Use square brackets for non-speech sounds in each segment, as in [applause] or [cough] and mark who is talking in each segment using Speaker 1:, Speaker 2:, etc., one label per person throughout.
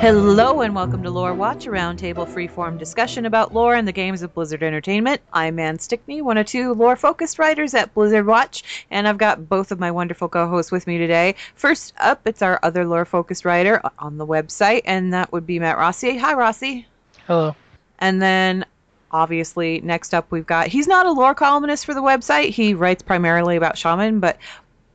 Speaker 1: Hello and welcome to Lore Watch, a roundtable freeform discussion about lore and the games of Blizzard Entertainment. I'm Ann Stickney, one of two lore-focused writers at Blizzard Watch, and I've got both of my wonderful co-hosts with me today. First up, it's our other lore-focused writer on the website, and that would be Matt Rossi. Hi, Rossi.
Speaker 2: Hello.
Speaker 1: And then, obviously, next up we've got, he's not a lore columnist for the website. He writes primarily about Shaman, but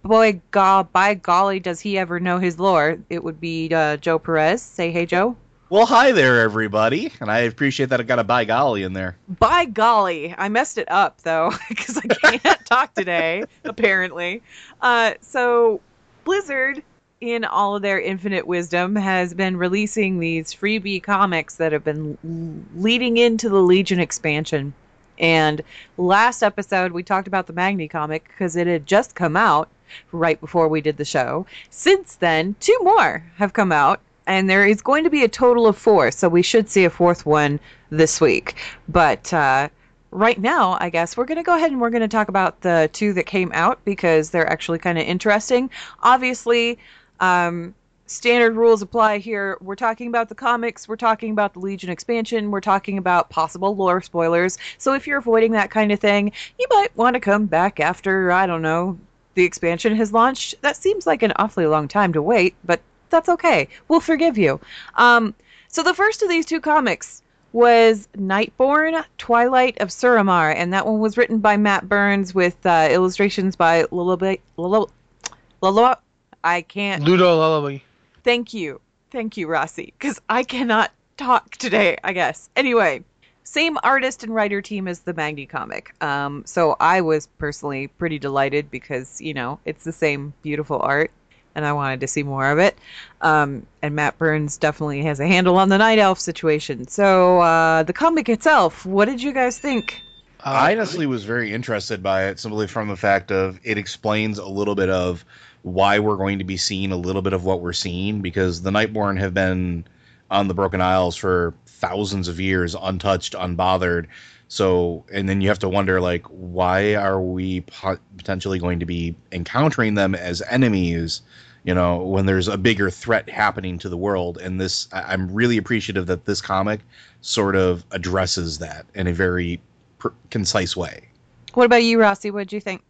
Speaker 1: boy, go- by golly, does he ever know his lore. It would be uh, Joe Perez. Say hey, Joe.
Speaker 3: Well, hi there, everybody, and I appreciate that I got a by golly in there.
Speaker 1: By golly, I messed it up though [laughs] because I can't [laughs] talk today apparently. Uh, so Blizzard, in all of their infinite wisdom, has been releasing these freebie comics that have been l- leading into the Legion expansion. And last episode we talked about the Magni comic because it had just come out right before we did the show. Since then, two more have come out, and there is going to be a total of four. So we should see a fourth one this week. But uh, right now, I guess we're going to go ahead and we're going to talk about the two that came out because they're actually kind of interesting. Obviously, um, standard rules apply here. We're talking about the comics, we're talking about the Legion expansion, we're talking about possible lore spoilers. So if you're avoiding that kind of thing, you might want to come back after, I don't know, the expansion has launched. That seems like an awfully long time to wait, but that's okay. We'll forgive you. Um, so the first of these two comics was Nightborne Twilight of Suramar, and that one was written by Matt Burns with uh, illustrations by Lullabi. Lullabi. Lullabi. I can't.
Speaker 2: Ludo Lullabi.
Speaker 1: Thank you. Thank you, Rossi, because I cannot talk today, I guess. Anyway, same artist and writer team as the Magni comic. Um, so I was personally pretty delighted because, you know, it's the same beautiful art and I wanted to see more of it. Um, and Matt Burns definitely has a handle on the Night Elf situation. So uh, the comic itself, what did you guys think?
Speaker 3: I honestly was very interested by it simply from the fact of it explains a little bit of why we're going to be seeing a little bit of what we're seeing because the Nightborne have been on the Broken Isles for thousands of years, untouched, unbothered. So, and then you have to wonder, like, why are we pot- potentially going to be encountering them as enemies? You know, when there's a bigger threat happening to the world, and this, I- I'm really appreciative that this comic sort of addresses that in a very pr- concise way.
Speaker 1: What about you, Rossi? What did you think?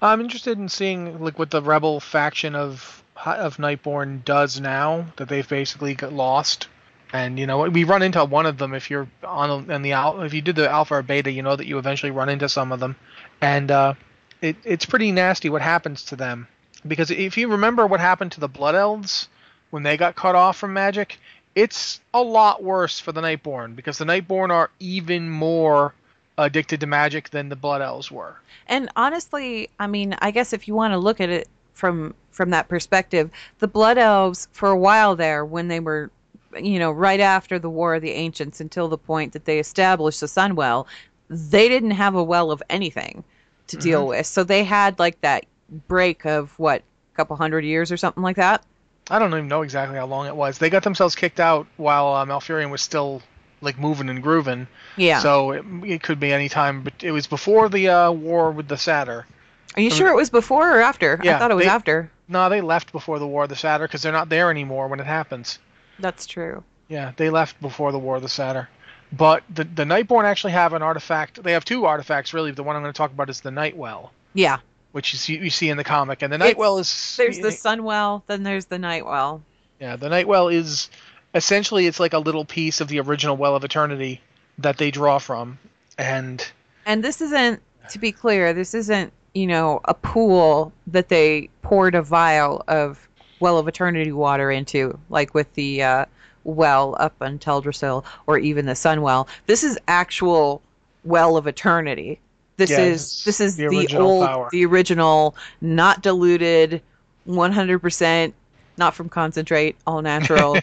Speaker 2: I'm interested in seeing like what the rebel faction of of Nightborne does now that they've basically got lost. And you know we run into one of them if you're on in the if you did the alpha or beta, you know that you eventually run into some of them, and uh, it it's pretty nasty what happens to them because if you remember what happened to the Blood Elves when they got cut off from magic, it's a lot worse for the Nightborne because the Nightborne are even more addicted to magic than the Blood Elves were.
Speaker 1: And honestly, I mean, I guess if you want to look at it from from that perspective, the Blood Elves for a while there when they were you know, right after the War of the Ancients until the point that they established the Sunwell, they didn't have a well of anything to deal
Speaker 2: Mm-hmm.
Speaker 1: with. So they had like that break of what, a couple hundred years or something like that.
Speaker 2: I don't even know exactly how long it was. They got themselves kicked out while uh, Malfurion was still like moving and grooving.
Speaker 1: Yeah.
Speaker 2: So it, it could be any time, but it was before the uh, war with the Satyr.
Speaker 1: Are you sure it was before or after?
Speaker 2: Yeah, I
Speaker 1: thought it was
Speaker 2: they-
Speaker 1: after.
Speaker 2: No, they left before the war of the Satyr because they're not there anymore when it happens.
Speaker 1: That's true.
Speaker 2: Yeah, they left before the war of the Satyr. But the the Nightborne actually have an artifact. They have two artifacts really. The one I'm going to talk about is the Nightwell,
Speaker 1: Yeah.
Speaker 2: which you see, you see in the comic. And the Nightwell is
Speaker 1: There's the Sunwell, then there's the Nightwell.
Speaker 2: Yeah, the Nightwell is essentially it's like a little piece of the original Well of Eternity that they draw from, and
Speaker 1: And this isn't, to be clear, this isn't, you know, a pool that they poured a vial of Well of Eternity water into, like with the uh, well up on Teldrassil or even the sun well. This is actual Well of Eternity. This
Speaker 2: Yeah,
Speaker 1: is this is
Speaker 2: the
Speaker 1: the, old,
Speaker 2: power.
Speaker 1: the original, not diluted, 100%, not from concentrate, all natural. [laughs] [laughs]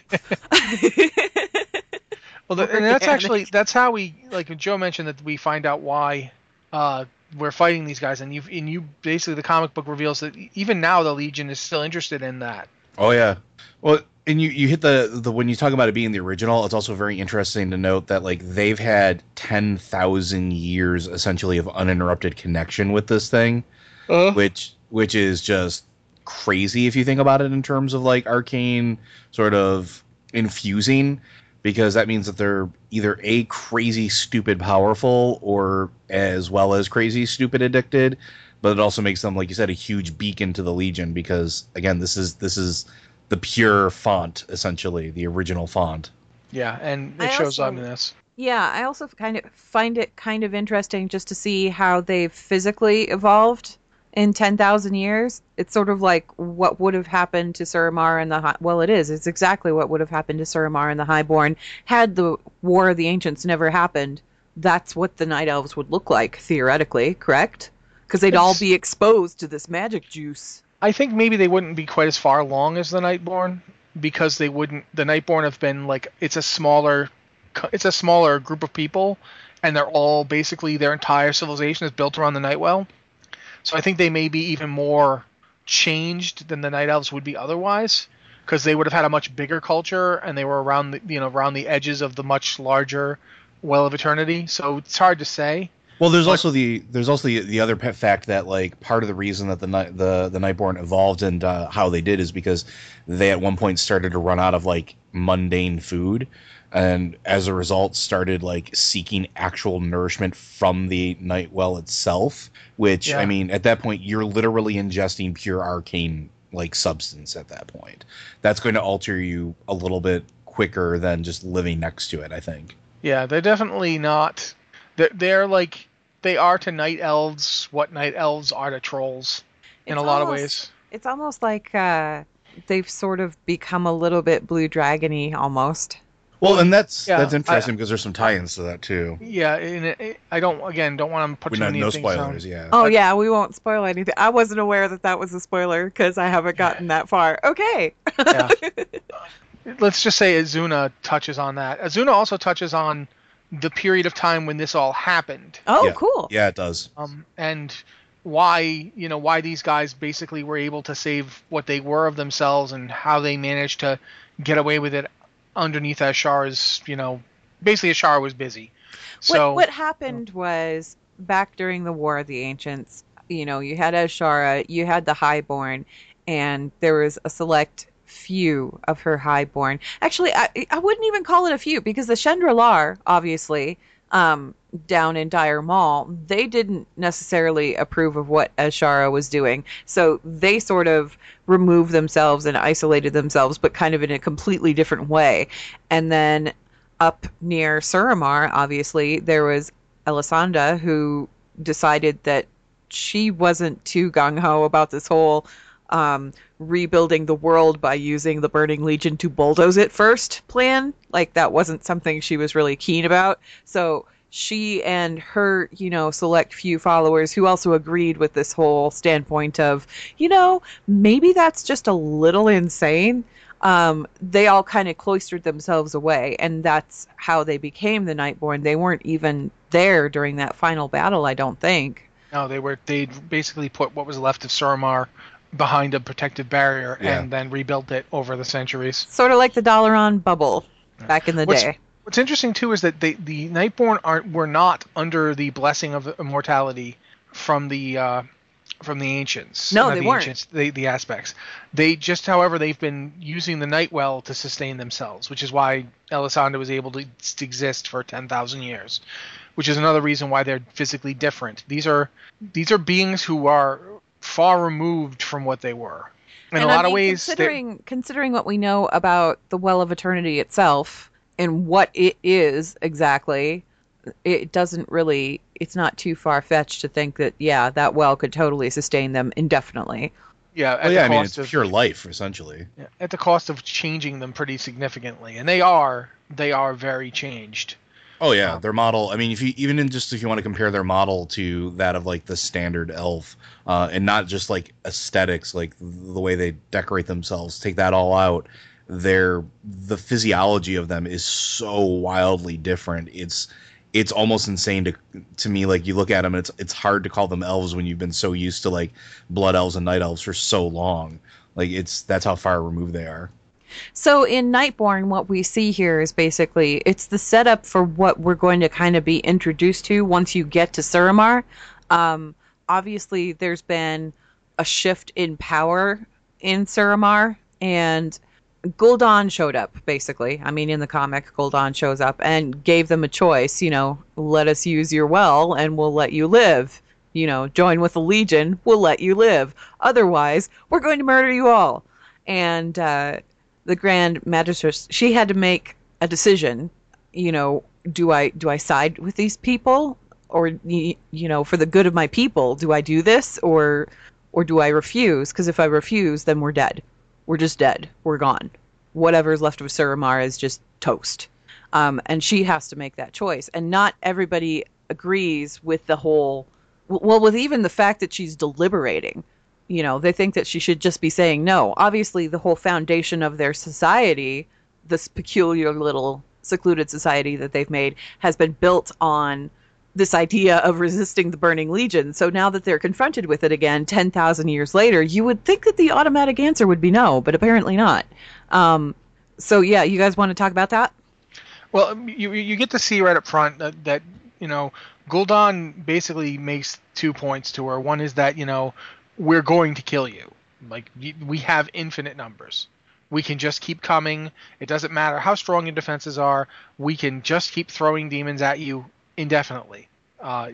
Speaker 2: well, the, and that's actually that's how we like Joe mentioned that we find out why uh, we're fighting these guys, and you and you basically the comic book reveals that even now the Legion is still interested in that.
Speaker 3: Oh yeah. Well, and you you hit the the when you talk about it being the original, it's also very interesting to note that like they've had ten thousand years essentially of uninterrupted connection with this thing,
Speaker 2: Uh,
Speaker 3: which which is just crazy if you think about it in terms of like arcane sort of infusing because that means that they're either a crazy stupid powerful or as well as crazy stupid addicted but it also makes them like you said a huge beacon to the legion because again this is this is the pure font essentially the original font
Speaker 2: yeah, and it
Speaker 1: I
Speaker 2: shows
Speaker 1: also-
Speaker 2: up in this.
Speaker 1: Yeah, I also kind of find it kind of interesting just to see how they've physically evolved in 10,000 years. It's sort of like what would have happened to Suramar and the High- well, it is. It's exactly what would have happened to Suramar and the Highborn had the War of the Ancients never happened. That's what the Night Elves would look like theoretically, correct? Because they'd all be exposed to this magic juice.
Speaker 2: I think maybe they wouldn't be quite as far along as the Nightborne because they wouldn't. The Nightborne have been like it's a smaller, it's a smaller group of people, and they're all basically their entire civilization is built around the Nightwell. So I think they may be even more changed than the Night Elves would be otherwise, because they would have had a much bigger culture and they were around the you know around the edges of the much larger Well of Eternity. So it's hard to say.
Speaker 3: Well, there's also the there's also the, the other fact that like part of the reason that the night the the Nightborne evolved and uh, how they did is because they at one point started to run out of like mundane food, and as a result started like seeking actual nourishment from the Nightwell itself. Which I mean, at that point, you're literally ingesting pure arcane like substance. At that point, that's going to alter you a little bit quicker than just living next to it. I think.
Speaker 2: Yeah, they're definitely not. They're, they're like they are to night elves what night elves are to trolls in
Speaker 1: It's
Speaker 2: a lot of ways.
Speaker 1: It's almost like uh, they've sort of become a little bit blue dragony almost.
Speaker 3: Well, and that's
Speaker 2: yeah,
Speaker 3: that's
Speaker 2: I-
Speaker 3: interesting because there's some tie-ins to that too.
Speaker 2: Yeah, and it, it- I don't again don't want to put
Speaker 3: We
Speaker 2: too
Speaker 3: not
Speaker 2: many
Speaker 3: no
Speaker 2: things
Speaker 3: spoilers,
Speaker 2: on.
Speaker 3: yeah.
Speaker 1: Oh yeah, we won't spoil anything. I wasn't aware that that was a spoiler because I haven't gotten that far. Okay.
Speaker 2: Yeah. [laughs] Let's just say Azsuna touches on that. Azsuna also touches on the period of time when this all happened.
Speaker 1: Oh,
Speaker 3: Yeah.
Speaker 1: cool.
Speaker 3: Yeah, it does.
Speaker 2: um, and why you know why these guys basically were able to save what they were of themselves and how they managed to get away with it underneath Ashar's you know basically Ashar was busy. So
Speaker 1: what what happened was back during the War of the Ancients, you know, you had Azshara, you had the Highborn, and there was a select few of her Highborn. Actually, I I wouldn't even call it a few because the Shen'dralar, obviously, um, down in Dire Maul, they didn't necessarily approve of what Azshara was doing. So they sort of removed themselves and isolated themselves, but kind of in a completely different way. And then up near Suramar, obviously, there was Elisanda who decided that she wasn't too gung ho about this whole um, rebuilding the world by using the Burning Legion to bulldoze it first plan. Like, that wasn't something she was really keen about. So she and her, you know, select few followers who also agreed with this whole standpoint of, you know, maybe that's just a little insane. um, they all kind of cloistered themselves away, and that's how they became the Nightborne. They weren't even there during that final battle, I don't think.
Speaker 2: No, they were. They basically put what was left of Suramar behind a protective barrier
Speaker 3: Yeah.
Speaker 2: and then rebuilt it over the centuries.
Speaker 1: Sort of like the Dalaran bubble back in the
Speaker 2: What's-
Speaker 1: day.
Speaker 2: What's interesting too is that they, the Nightborne aren't were not under the blessing of immortality from the uh, from the ancients.
Speaker 1: No, they
Speaker 2: the
Speaker 1: weren't.
Speaker 2: Ancients, the, the aspects. They just, however, they've been using the Nightwell to sustain themselves, which is why Elisanda was able to, to exist for ten thousand years. Which is another reason why they're physically different. These are these are beings who are far removed from what they were. In
Speaker 1: and
Speaker 2: a lot
Speaker 1: I
Speaker 2: of
Speaker 1: mean,
Speaker 2: ways, they're-
Speaker 1: considering considering what we know about the Well of Eternity itself and what it is exactly, it doesn't really. It's not too far fetched to think that yeah, that well could totally sustain them indefinitely.
Speaker 2: yeah, at
Speaker 3: Well,
Speaker 2: the
Speaker 3: yeah, I mean, it's
Speaker 2: of-
Speaker 3: pure life, essentially.
Speaker 2: Yeah, at the cost of changing them pretty significantly, and they are they are very changed.
Speaker 3: Oh yeah, their model. I mean, if you even in just if you want to compare their model to that of like the standard elf, uh, and not just like aesthetics, like the way they decorate themselves, take that all out. Their the physiology of them is so wildly different. It's it's almost insane to to me. Like you look at them, it's it's hard to call them elves when you've been so used to like blood elves and night elves for so long. Like it's that's how far removed they are.
Speaker 1: So in Nightborne, what we see here is basically it's the setup for what we're going to kind of be introduced to once you get to Suramar. Um, obviously, there's been a shift in power in Suramar, and Gul'dan showed up. Basically, I mean, in the comic, Gul'dan shows up and gave them a choice. You know, let us use your well, and we'll let you live. You know, join with the Legion, we'll let you live. Otherwise, we're going to murder you all. And uh, the grand magistress she had to make a decision you know do i do i side with these people or you know for the good of my people do i do this or or do i refuse because if i refuse then we're dead we're just dead. We're gone. Whatever's left of Suramar is just toast. Um, and she has to make that choice. And not everybody agrees with the whole well with even the fact that she's deliberating. You know they think that she should just be saying no. Obviously the whole foundation of their society this peculiar little secluded society that they've made has been built on this idea of resisting the burning legion so now that they're confronted with it again 10,000 years later you would think that the automatic answer would be no but apparently not um, so yeah you guys want to talk about that
Speaker 2: Well, um, you you get to see right up front that, that you know Gul'dan basically makes two points to her. One is that you know we're going to kill you. Like we have infinite numbers. We can just keep coming. It doesn't matter how strong your defenses are. We can just keep throwing demons at you indefinitely. Uh,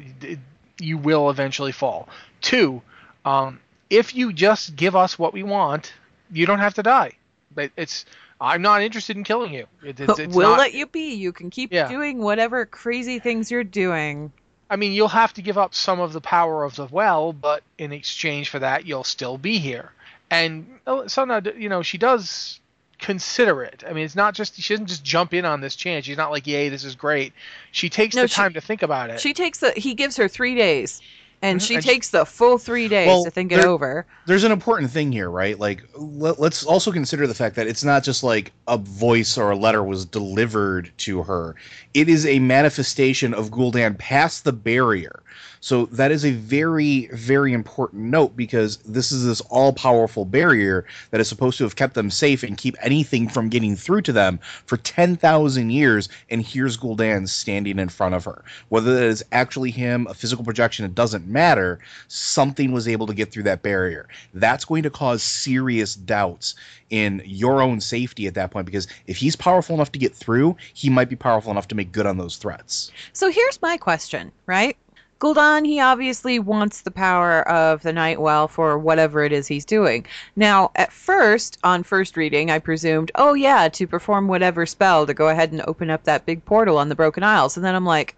Speaker 2: you will eventually fall. Two, um, if you just give us what we want, you don't have to die. But it's I'm not interested in killing you. It, it's, it's
Speaker 1: we'll
Speaker 2: not-
Speaker 1: let you be you can keep
Speaker 2: Yeah.
Speaker 1: doing whatever crazy things you're doing
Speaker 2: I mean, you'll have to give up some of the power of the well, but in exchange for that, you'll still be here. And oh, so now, you know, she does consider it. I mean, it's not just she doesn't just jump in on this chance. She's not like, "Yay, this is great." She takes
Speaker 1: No,
Speaker 2: the
Speaker 1: she-
Speaker 2: time to think about it.
Speaker 1: She takes the he gives her three days, and
Speaker 2: Mhm,
Speaker 1: she
Speaker 2: and she-
Speaker 1: takes the full three days
Speaker 3: Well,
Speaker 1: to think it over.
Speaker 3: there's an important thing here, right? Like, let, let's also consider the fact that it's not just like a voice or a letter was delivered to her. It is a manifestation of Gul'dan past the barrier. So that is a very, very important note because this is this all-powerful barrier that is supposed to have kept them safe and keep anything from getting through to them for ten thousand years. And here's Gul'dan standing in front of her. Whether that is actually him, a physical projection, it doesn't matter. Something was able to get through that barrier. That's going to cause serious doubts in your own safety at that point because if he's powerful enough to get through, he might be powerful enough to make good on those threats.
Speaker 1: So here's my question, right? Gul'dan, he obviously wants the power of the Night Well for whatever it is he's doing. Now, at first, on first reading, I presumed, oh yeah, to perform whatever spell to go ahead and open up that big portal on the Broken Isles. And then I'm like,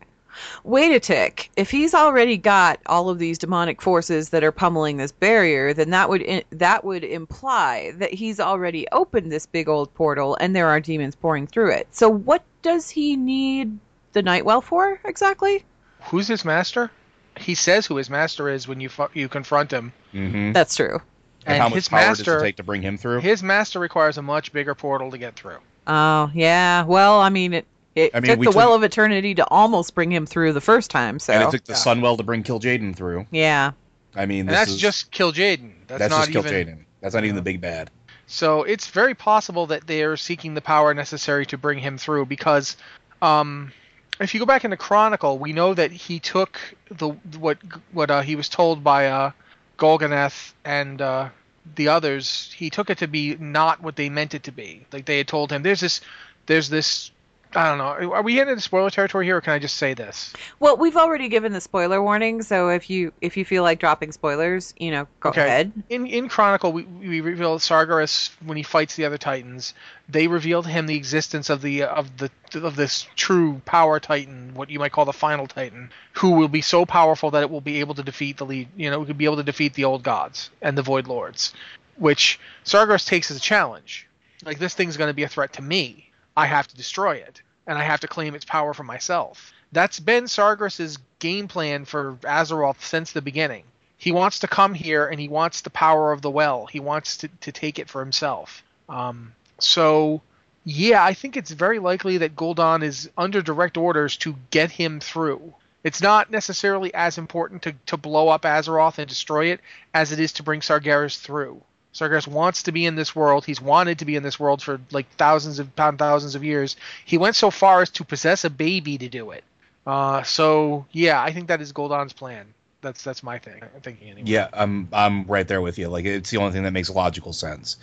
Speaker 1: wait a tick. If he's already got all of these demonic forces that are pummeling this barrier, then that would that would imply that he's already opened this big old portal and there are demons pouring through it. So what does he need the Nightwell for exactly?
Speaker 2: Who's his master? He says who his master is when you fu- you confront him.
Speaker 3: Mm-hmm.
Speaker 1: That's true.
Speaker 3: And,
Speaker 2: And
Speaker 3: how much
Speaker 2: his
Speaker 3: power does
Speaker 2: master-
Speaker 3: it take to bring him through?
Speaker 2: His master requires a much bigger portal to get through.
Speaker 1: Oh yeah. Well, I mean, it it
Speaker 3: I mean,
Speaker 1: took the
Speaker 3: took-
Speaker 1: Well of Eternity to almost bring him through the first time. So
Speaker 3: and it took the
Speaker 2: Yeah.
Speaker 3: Sunwell to bring Kil'jaeden through.
Speaker 1: yeah.
Speaker 3: I mean,
Speaker 2: And that's
Speaker 3: is,
Speaker 2: just Kil'jaeden. That's,
Speaker 3: that's
Speaker 2: not
Speaker 3: just Kill
Speaker 2: even.
Speaker 3: Jaden. That's not even the big bad.
Speaker 2: So it's very possible that they are seeking the power necessary to bring him through because, um, if you go back in the Chronicle, we know that he took the what what uh, he was told by uh, Golganneth and uh, the others. He took it to be not what they meant it to be. Like they had told him, "There's this, there's this." I don't know. Are we into spoiler territory here, or can I just say this?
Speaker 1: Well, we've already given the spoiler warning, so if you if you feel like dropping spoilers, you know, go
Speaker 2: Okay.
Speaker 1: ahead.
Speaker 2: In in Chronicle, we, we reveal Sargeras when he fights the other Titans. They reveal to him the existence of the of the of this true power Titan, what you might call the final Titan, who will be so powerful that it will be able to defeat the lead. You know, it could be able to defeat the old gods and the Void Lords, which Sargeras takes as a challenge. Like this thing's going to be a threat to me. I have to destroy it, and I have to claim its power for myself. That's been game plan for Azeroth since the beginning. He wants to come here and he wants the power of the well. He wants to, to take it for himself. Um, so, yeah, I think it's very likely that Gul'dan is under direct orders to get him through. It's not necessarily as important to, to blow up Azeroth and destroy it as it is to bring Sargeras through. Sargeras wants to be in this world. He's wanted to be in this world for like thousands of pound thousands of years. He went so far as to possess a baby to do it. Uh, so yeah, I think that is Gul'dan's plan. That's that's my thing. I'm thinking anyway.
Speaker 3: Yeah, I'm I'm right there with you. Like it's the only thing that makes logical sense.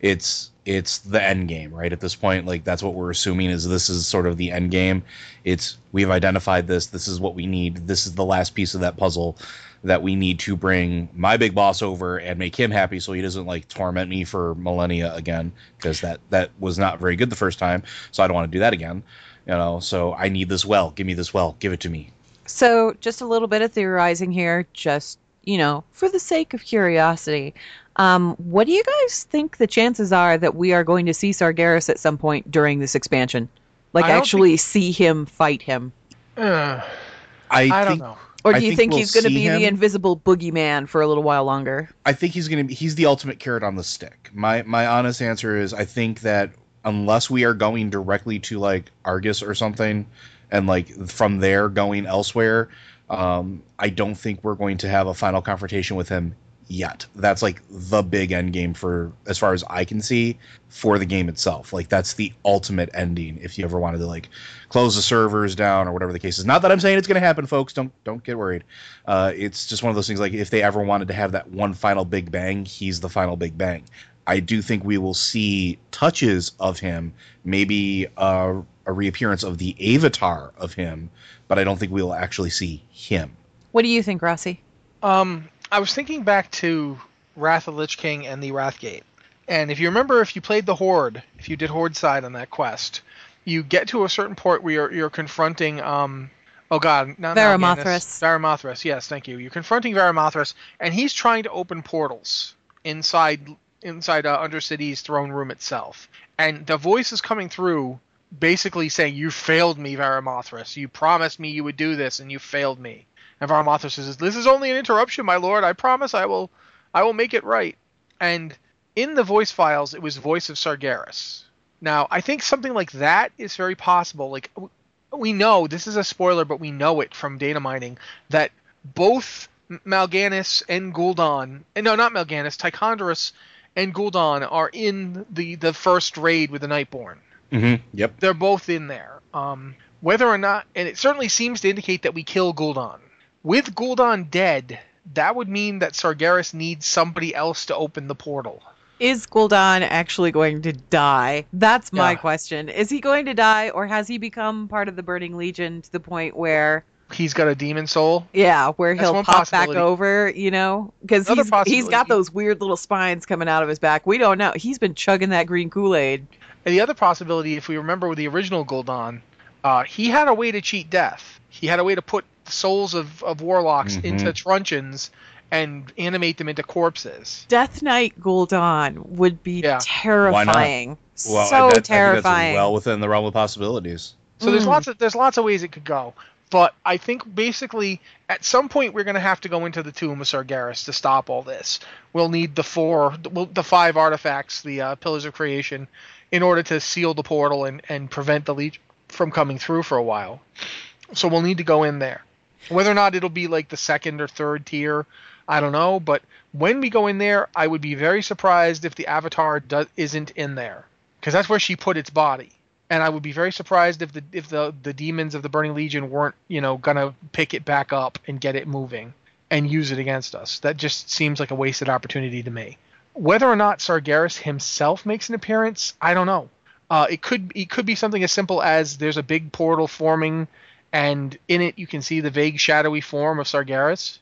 Speaker 3: It's it's the end game, right? At this point, like that's what we're assuming is this is sort of the end game. It's we've identified this. This is what we need. This is the last piece of that puzzle that we need to bring my big boss over and make him happy so he doesn't like torment me for millennia again because that that was not very good the first time. So I don't want to do that again. You know, so I need this well. Give me this well. Give it to me.
Speaker 1: So, just a little bit of theorizing here, just, you know, for the sake of curiosity. Um, what do you guys think the chances are that we are going to see Sargeras at some point during this expansion? Like,
Speaker 2: I don't
Speaker 1: actually see him fight him?
Speaker 2: Ugh,
Speaker 3: I,
Speaker 2: I don't know.
Speaker 1: Or do
Speaker 3: I
Speaker 1: you
Speaker 3: think
Speaker 1: think,
Speaker 3: we'll
Speaker 1: he's going to
Speaker 3: see
Speaker 1: be the invisible boogeyman for a little while longer?
Speaker 3: I think he's gonna be he's the ultimate carrot on the stick. My my honest answer is I think that unless we are going directly to like Argus or something and like from there going elsewhere, um, I don't think we're going to have a final confrontation with him yet. That's like the big end game for as far as I can see for the game itself. Like that's the ultimate ending if you ever wanted to like close the servers down or whatever the case is. Not that I'm saying it's going to happen, folks. Don't don't get worried. Uh, it's just one of those things. Like if they ever wanted to have that one final big bang, he's the final big bang. I do think we will see touches of him, maybe uh, a reappearance of the avatar of him, but I don't think we will actually see him.
Speaker 1: What do you think, Rossi?
Speaker 2: Um, I was thinking back to Wrath of Lich King and the Wrathgate, and if you remember, if you played the Horde, if you did Horde side on that quest, you get to a certain point where you're, you're confronting um. Oh God, not
Speaker 1: Varimathras.
Speaker 2: Mal'Ganis. Varimathras, yes, thank you. You're confronting Varimathras, and he's trying to open portals inside inside uh, Undercity's throne room itself, and the voice is coming through, basically saying, "You failed me, Varimathras. You promised me you would do this, and you failed me." And Varimathras says, "This is only an interruption, my lord. I promise I will, I will make it right." And in the voice files, it was voice of Sargeras. Now, I think something like that is very possible. Like we know this is a spoiler, but we know it from data mining that both Mal'Ganis and Gul'dan, and no, not Mal'Ganis, Tichondrius and Gul'dan are in the the first raid with the Nightborne
Speaker 3: Mm-hmm. Yep.
Speaker 2: they're both in there. Um, whether or not, and it certainly seems to indicate that we kill Gul'dan. With Gul'dan dead, that would mean that Sargeras needs somebody else to open the portal.
Speaker 1: Is Gul'dan actually going to die? That's my
Speaker 2: Yeah.
Speaker 1: question. Is he going to die, or has he become part of the Burning Legion to the point where,
Speaker 2: He's got a demon soul.
Speaker 1: yeah, where
Speaker 2: That's
Speaker 1: he'll pop back over, you know? Because he's, he's got those weird little spines coming out of his back. We don't know. He's been chugging that green Kool Aid.
Speaker 2: And the other possibility, if we remember with the original Gul'dan, uh, he had a way to cheat death. He had a way to put the souls of, of warlocks
Speaker 3: Mhm.
Speaker 2: into truncheons and animate them into corpses.
Speaker 1: Death Knight Gul'dan would be
Speaker 2: Yeah.
Speaker 1: terrifying.
Speaker 3: Well,
Speaker 1: so
Speaker 3: that- I think that's
Speaker 1: terrifying.
Speaker 3: well within the realm of possibilities.
Speaker 2: So there's
Speaker 1: Mm.
Speaker 2: lots of there's lots of ways it could go. But I think basically at some point we're going to have to go into the tomb of Sargeras to stop all this. We'll need the four, the five artifacts, the uh, pillars of creation, in order to seal the portal and, and prevent the leech from coming through for a while. So we'll need to go in there. Whether or not it'll be like the second or third tier, I don't know. But when we go in there, I would be very surprised if the Avatar isn't in there, because that's where she put its body. And I would be very surprised if the if the the demons of the Burning Legion weren't you know gonna pick it back up and get it moving and use it against us. That just seems like a wasted opportunity to me. Whether or not Sargeras himself makes an appearance, I don't know. Uh, it could it could be something as simple as there's a big portal forming, and in it you can see the vague shadowy form of Sargeras,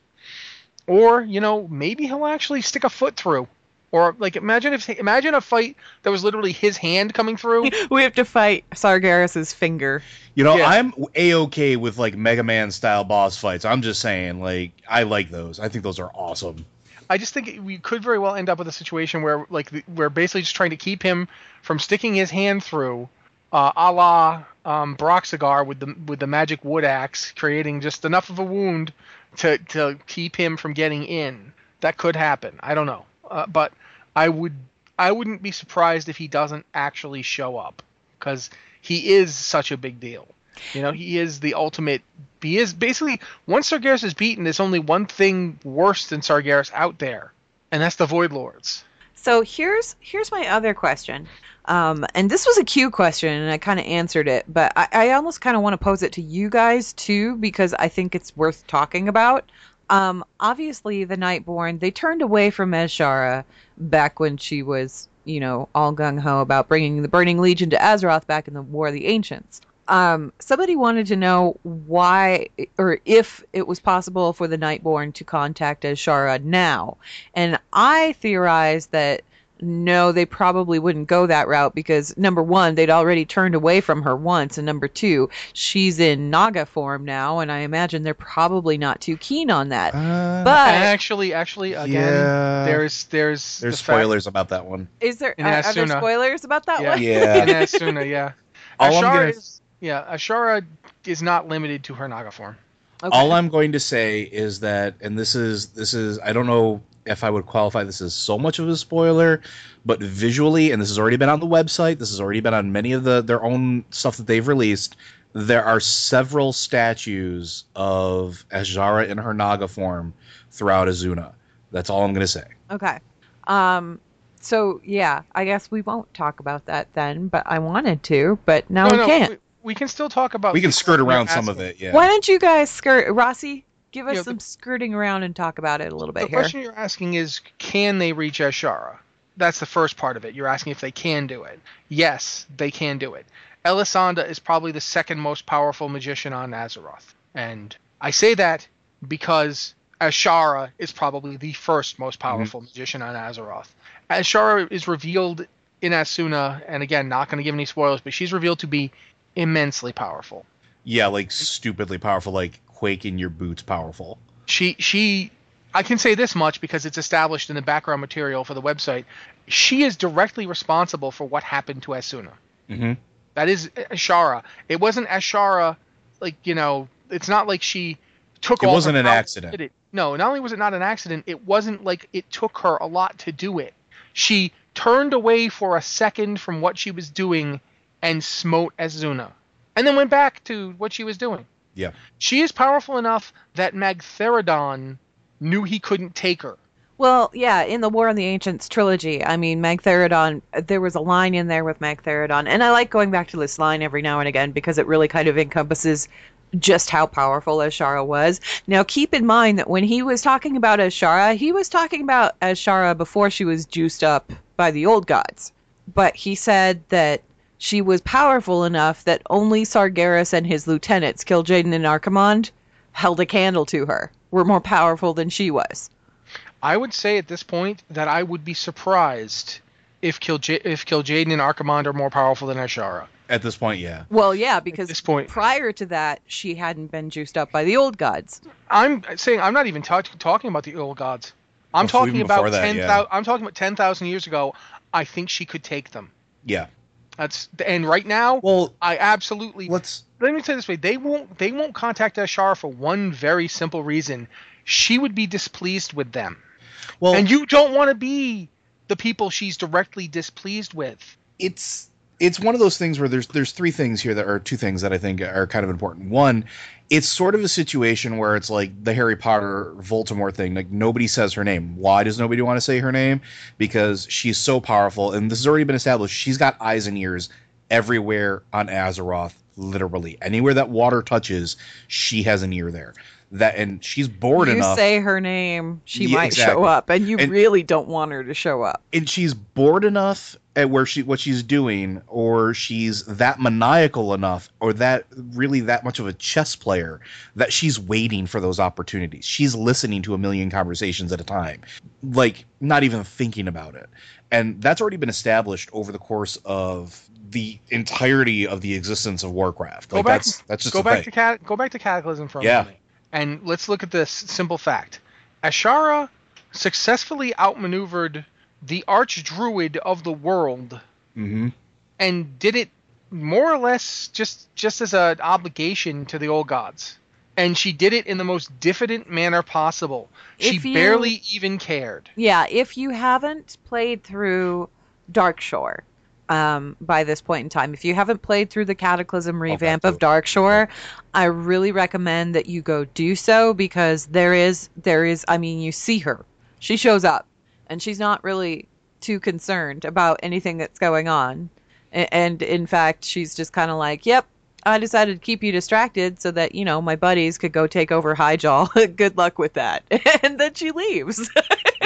Speaker 2: or you know maybe he'll actually stick a foot through, or like imagine if imagine a fight that was literally his hand coming through. [laughs]
Speaker 1: we have to fight Sargeras's finger.
Speaker 3: You know,
Speaker 2: Yeah.
Speaker 3: I'm a okay with like Mega Man style boss fights. I'm just saying, like, I like those. I think those are awesome.
Speaker 2: I just think we could very well end up with a situation where like we're basically just trying to keep him from sticking his hand through, uh, a la um, Broxigar with the with the magic wood axe, creating just enough of a wound to to keep him from getting in. That could happen. I don't know, uh, but I would I wouldn't be surprised if he doesn't actually show up because he is such a big deal. You know, he is the ultimate. He is basically once Sargeras is beaten, there's only one thing worse than Sargeras out there, and that's the Void Lords.
Speaker 1: So here's here's my other question. Um, and this was a Q question, and I kind of answered it, but I, I almost kind of want to pose it to you guys too because I think it's worth talking about. Um, obviously, the Nightborne they turned away from Azshara back when she was, you know, all gung ho about bringing the Burning Legion to Azeroth back in the War of the Ancients. Um, somebody wanted to know why or if it was possible for the Nightborne to contact Azshara now. And I theorized that no, they probably wouldn't go that route because number one, they'd already turned away from her once, and number two, she's in Naga form now, and I imagine they're probably not too keen on that. but
Speaker 2: actually, actually, again,
Speaker 3: yeah.
Speaker 2: there's there's
Speaker 3: There's
Speaker 2: the fact-
Speaker 3: spoilers about that one.
Speaker 1: is there
Speaker 2: in
Speaker 1: are, are there spoilers about that
Speaker 2: Yeah.
Speaker 1: one?
Speaker 3: Yeah.
Speaker 2: in Azsuna, yeah.
Speaker 3: All I'm gonna-
Speaker 2: is, yeah, Azshara is not limited to her Naga form.
Speaker 1: Okay.
Speaker 3: All I'm going to say is that, and this is this is I don't know if I would qualify this as so much of a spoiler, but visually, and this has already been on the website, this has already been on many of the their own stuff that they've released. There are several statues of Azshara in her Naga form throughout Azsuna. That's all I'm going to say.
Speaker 1: Okay. Um. So yeah, I guess we won't talk about that then. But I wanted to, but now we can't.
Speaker 2: We, we can still talk about.
Speaker 3: We can skirt around some of it. Yeah.
Speaker 1: Why don't you guys skirt, Rossi? Give us
Speaker 2: Yeah, the-
Speaker 1: some skirting around and talk about it a little
Speaker 2: The
Speaker 1: bit here.
Speaker 2: The question you're asking is, can they reach Azshara? That's the first part of it. You're asking if they can do it. Yes, they can do it. Elisanda is probably the second most powerful magician on Azeroth. And I say that because Azshara is probably the first most mm-hmm. powerful magician on Azeroth. Azshara is revealed in Azsuna, and again, not going to give any spoilers, but she's revealed to be immensely powerful.
Speaker 3: Yeah, like stupidly powerful, like quake in your boots powerful.
Speaker 2: she she I can say this much because it's established in the background material for the website. She is directly responsible for what happened to Azsuna.
Speaker 3: hmm
Speaker 2: That is Azshara. It wasn't Azshara, like you know. It's not like she took.
Speaker 3: It wasn't an accident.
Speaker 2: it. No, not only was it not an accident, it wasn't like it took her a lot to do it. She turned away for a second from what she was doing and smote Azsuna, and then went back to what she was doing.
Speaker 3: Yeah.
Speaker 2: She is powerful enough that Magtheridon knew he couldn't take her.
Speaker 1: Well, yeah, in the War on the Ancients trilogy, I mean, Magtheridon, there was a line in there with Magtheridon, and I like going back to this line every now and again because it really kind of encompasses just how powerful Azshara was. Now, keep in mind that when he was talking about Azshara, he was talking about Azshara before she was juiced up by the old gods. But he said that she was powerful enough that only Sargeras and his lieutenants, Kil'jaeden and Archimonde, held a candle to her, were more powerful than she was.
Speaker 2: I would say at this point that I would be surprised if Kil'ja- if Kil'jaeden and Archimonde are more powerful than Azshara.
Speaker 3: At this point, yeah.
Speaker 1: Well, yeah, because
Speaker 2: this point.
Speaker 1: prior to that, she hadn't been juiced up by the old gods.
Speaker 2: I'm saying I'm not even ta- talking about the old gods. I'm
Speaker 3: Before-
Speaker 2: talking about
Speaker 3: that,
Speaker 2: ten
Speaker 3: yeah.
Speaker 2: thousand. I'm talking about ten thousand years ago. I think she could take them.
Speaker 3: Yeah.
Speaker 2: That's and right now,
Speaker 3: Well,
Speaker 2: I absolutely
Speaker 3: let's
Speaker 2: let me say this way: they won't they won't contact Azshara for one very simple reason. She would be displeased with them,
Speaker 3: well
Speaker 2: and you don't want to be the people she's directly displeased with.
Speaker 3: it's it's one of those things where there's there's three things here that are two things that I think are kind of important. One, it's sort of a situation where it's like the Harry Potter Voldemort thing. Like nobody says her name. Why does nobody want to say her name? Because she's so powerful, and this has already been established. She's got eyes and ears everywhere on Azeroth. Literally anywhere that water touches, she has an ear there. That and she's bored enough
Speaker 1: you
Speaker 3: enough.
Speaker 1: say her name, she
Speaker 3: Yeah,
Speaker 1: might show up, and you
Speaker 3: And-
Speaker 1: really don't want her to show up.
Speaker 3: and she's bored enough at where she what she's doing or she's that maniacal enough or that really that much of a chess player that she's waiting for those opportunities she's listening to a million conversations at a time like not even thinking about it and that's already been established over the course of the entirety of the existence of warcraft
Speaker 2: Go
Speaker 3: like
Speaker 2: back-
Speaker 3: that's that's just
Speaker 2: go back
Speaker 3: thing.
Speaker 2: to cat, go back to Cataclysm for a
Speaker 3: Yeah.
Speaker 2: moment, and let's look at this simple fact: Azshara successfully outmaneuvered the arch druid of the world,
Speaker 3: mm-hmm.
Speaker 2: and did it more or less just just as an obligation to the old gods. And she did it in the most diffident manner possible. She
Speaker 1: you-
Speaker 2: barely even cared.
Speaker 1: Yeah, if you haven't played through Darkshore um, by this point in time, if you haven't played through the Cataclysm revamp of Darkshore, I really recommend that you go do so because there is there is I mean you see her. She shows up and she's not really too concerned about anything that's going on. A- And in fact, she's just kind of like, "Yep, I decided to keep you distracted so that, you know, my buddies could go take over Hyjal. [laughs] Good luck with that." [laughs] and then she leaves. [laughs]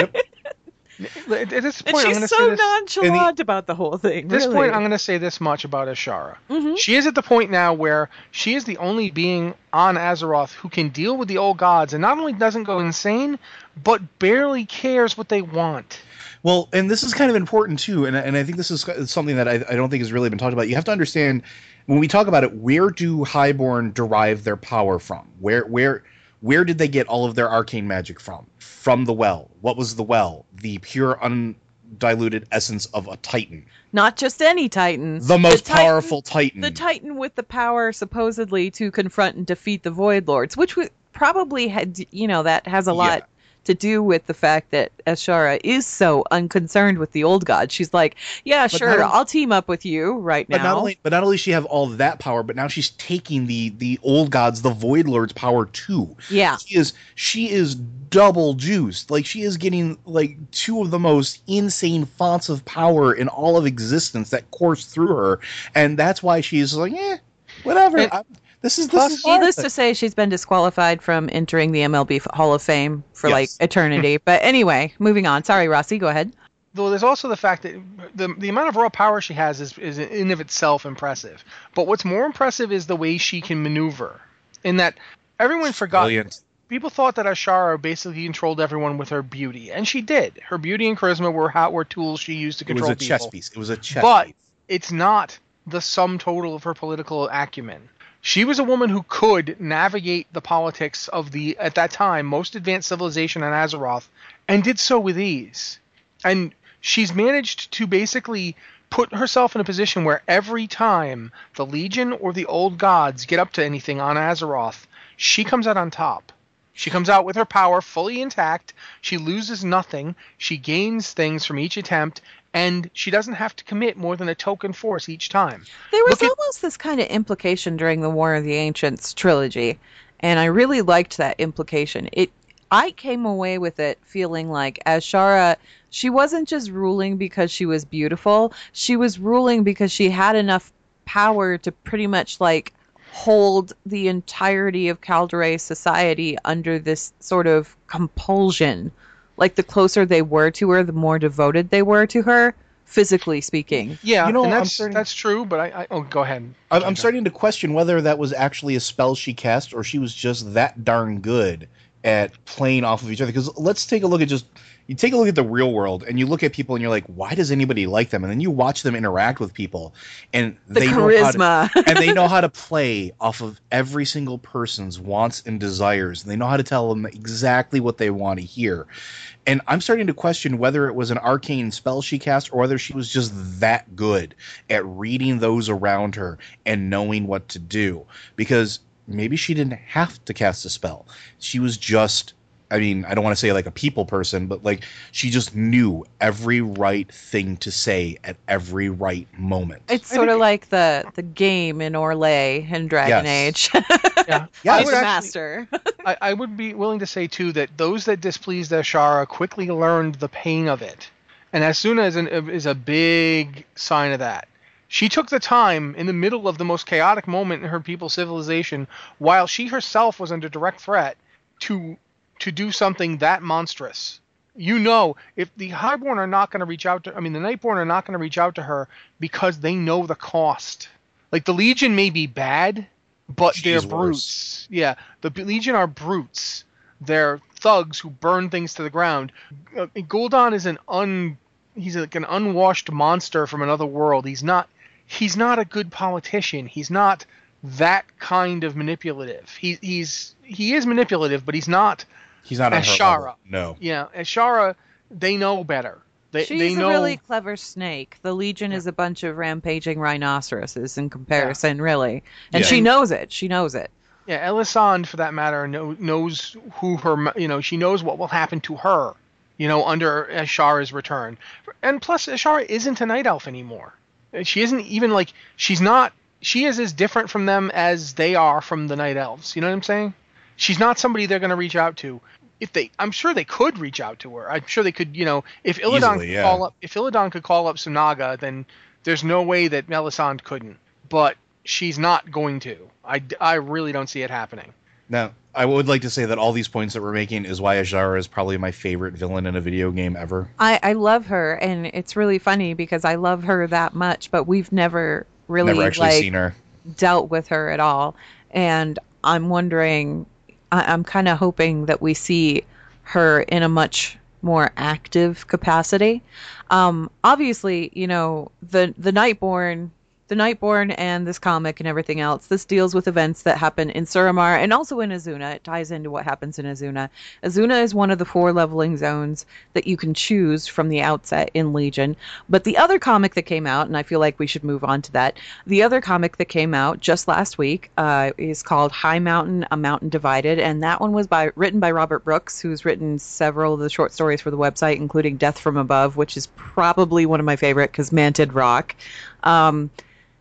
Speaker 2: At at this
Speaker 1: And
Speaker 2: point, I'm
Speaker 1: she's
Speaker 2: going to
Speaker 1: so
Speaker 2: say this.
Speaker 1: nonchalant about the whole thing.
Speaker 2: At this
Speaker 1: really.
Speaker 2: point, I'm going to say this much about Azshara.
Speaker 1: Mhm.
Speaker 2: She is at the point now where she is the only being on Azeroth who can deal with the old gods and not only doesn't go insane, but barely cares what they want.
Speaker 3: Well, and this is kind of important too, and, and I think this is something that I, I don't think has really been talked about. You have to understand when we talk about it, where do Highborn derive their power from? Where where where did they get all of their arcane magic from? From the well. What was the well? The pure undiluted essence of a titan.
Speaker 1: Not just any Titan.
Speaker 3: The most
Speaker 1: Titan-
Speaker 3: powerful titan.
Speaker 1: The Titan with the power supposedly to confront and defeat the Void Lords, which would probably had, you know, that has a lot
Speaker 3: Yeah.
Speaker 1: To do with the fact that Azshara is so unconcerned with the old god. She's like, yeah,
Speaker 3: But
Speaker 1: sure,
Speaker 3: only-
Speaker 1: I'll team up with you right
Speaker 3: But
Speaker 1: now.
Speaker 3: not only, but not only does she have all that power, but now she's taking the the old gods, the Void Lords' power too.
Speaker 1: yeah.
Speaker 3: She is she is double juiced. Like she is getting like two of the most insane fonts of power in all of existence that course through her, and that's why she's like, eh, whatever.
Speaker 2: And-
Speaker 3: I'm- this is this is
Speaker 1: Needless to say, she's been disqualified from entering the MLB Hall of Fame for like [laughs] eternity. but anyway, moving on. Sorry, Rossi, go ahead.
Speaker 2: Though there's also the fact that the the amount of raw power she has is, is in of itself impressive. But what's more impressive is the way she can maneuver. In that everyone forgot
Speaker 3: Brilliant.
Speaker 2: people thought that Azshara basically controlled everyone with her beauty, and she did. Her beauty and charisma were how were tools she used to control.
Speaker 3: It was
Speaker 2: control
Speaker 3: a chess
Speaker 2: people.
Speaker 3: piece. It was a chess piece.
Speaker 2: But
Speaker 3: piece.
Speaker 2: it's not the sum total of her political acumen. She was a woman who could navigate the politics of the at that time most advanced civilization on Azeroth, and did so with ease. And she's managed to basically put herself in a position where every time the Legion or the Old Gods get up to anything on Azeroth, she comes out on top. She comes out with her power fully intact. She loses nothing. She gains things from each attempt, and she doesn't have to commit more than a token force each time.
Speaker 1: There was
Speaker 2: Look at-
Speaker 1: almost this kind of implication during the War of the Ancients trilogy, and I really liked that implication. It I came away with it feeling like Azshara she wasn't just ruling because she was beautiful, she was ruling because she had enough power to pretty much like hold the entirety of Kaldorei society under this sort of compulsion. Like the closer they were to her, the more devoted they were to her, physically speaking.
Speaker 2: Yeah,
Speaker 3: You know,
Speaker 2: and that's
Speaker 3: starting-
Speaker 2: that's true. But I, I oh, go ahead.
Speaker 3: I'm, I'm starting to question whether that was actually a spell she cast or she was just that darn good at playing off of each other. Because let's take a look at just you take a look at the real world and you look at people and you're like, why does anybody like them? And then you watch them interact with people, and
Speaker 1: The
Speaker 3: they
Speaker 1: charisma.
Speaker 3: to, [laughs] and they know how to play off of every single person's wants and desires. And they know how to tell them exactly what they want to hear. And I'm starting to question whether it was an arcane spell she cast or whether she was just that good at reading those around her and knowing what to do. Because maybe she didn't have to cast a spell. She was just I mean, I don't want to say like a people person, but like she just knew every right thing to say at every right moment.
Speaker 1: It's sort of like the the game in Orlais in Dragon
Speaker 3: Yes.
Speaker 1: Age. [laughs]
Speaker 2: Yeah, [laughs]
Speaker 3: Yeah,
Speaker 2: I would
Speaker 1: a
Speaker 2: actually-
Speaker 1: master. [laughs]
Speaker 2: I, I would be willing to say too that those that displeased Azshara quickly learned the pain of it, and as soon as an, is a big sign of that. She took the time in the middle of the most chaotic moment in her people's civilization, while she herself was under direct threat, to to do something that monstrous. You know, if the Highborn are not going to reach out to, I mean, the Nightborne are not going to reach out to her because they know the cost. Like the Legion may be bad, but they're
Speaker 3: She's worse.
Speaker 2: brutes. Yeah, the Legion are brutes. They're thugs who burn things to the ground. Uh, Gul'dan is an un he's like an unwashed monster from another world. He's not he's not a good politician. He's not that kind of manipulative. He he's he is manipulative, but he's not
Speaker 3: He's not on her Azshara. No.
Speaker 2: yeah, Azshara they know better. They
Speaker 1: She's
Speaker 2: they know
Speaker 1: a really clever snake. The Legion is a bunch of rampaging rhinoceroses in comparison, really. And
Speaker 3: Yeah.
Speaker 1: she knows it. She knows it.
Speaker 2: Yeah, Elisande, for that matter, know, knows who her, you know, she knows what will happen to her, you know, under Azshara's return. And plus, Azshara isn't a night elf anymore. She isn't even like she's not. She is as different from them as they are from the night elves. You know what I'm saying? She's not somebody they're going to reach out to. If they, I'm sure they could reach out to her. I'm sure they could. You know, if Illidan
Speaker 3: Easily,
Speaker 2: could
Speaker 3: yeah.
Speaker 2: call up, if Illidan could call up Sunaga, then there's no way that Elisande couldn't. But she's not going to. I, I really don't see it happening.
Speaker 3: Now, I would like to say that all these points that we're making is why Azshara is probably my favorite villain in a video game ever.
Speaker 1: I, I love her, and it's really funny because I love her that much, but we've never really
Speaker 3: Never actually
Speaker 1: like
Speaker 3: seen her.
Speaker 1: dealt with her at all. And I'm wondering, I, I'm kind of hoping that we see her in a much more active capacity. Um, obviously, you know, the the Nightborne, the Nightborne, and this comic and everything else. This deals with events that happen in Suramar and also in Azsuna. It ties into what happens in Azsuna. Azsuna is one of the four leveling zones that you can choose from the outset in Legion. But the other comic that came out, and I feel like we should move on to that. The other comic that came out just last week uh, is called Highmountain, A Mountain Divided, and that one was by written by Robert Brooks, who's written several of the short stories for the website, including Death from Above, which is probably one of my favorite because Manted Rock. Um,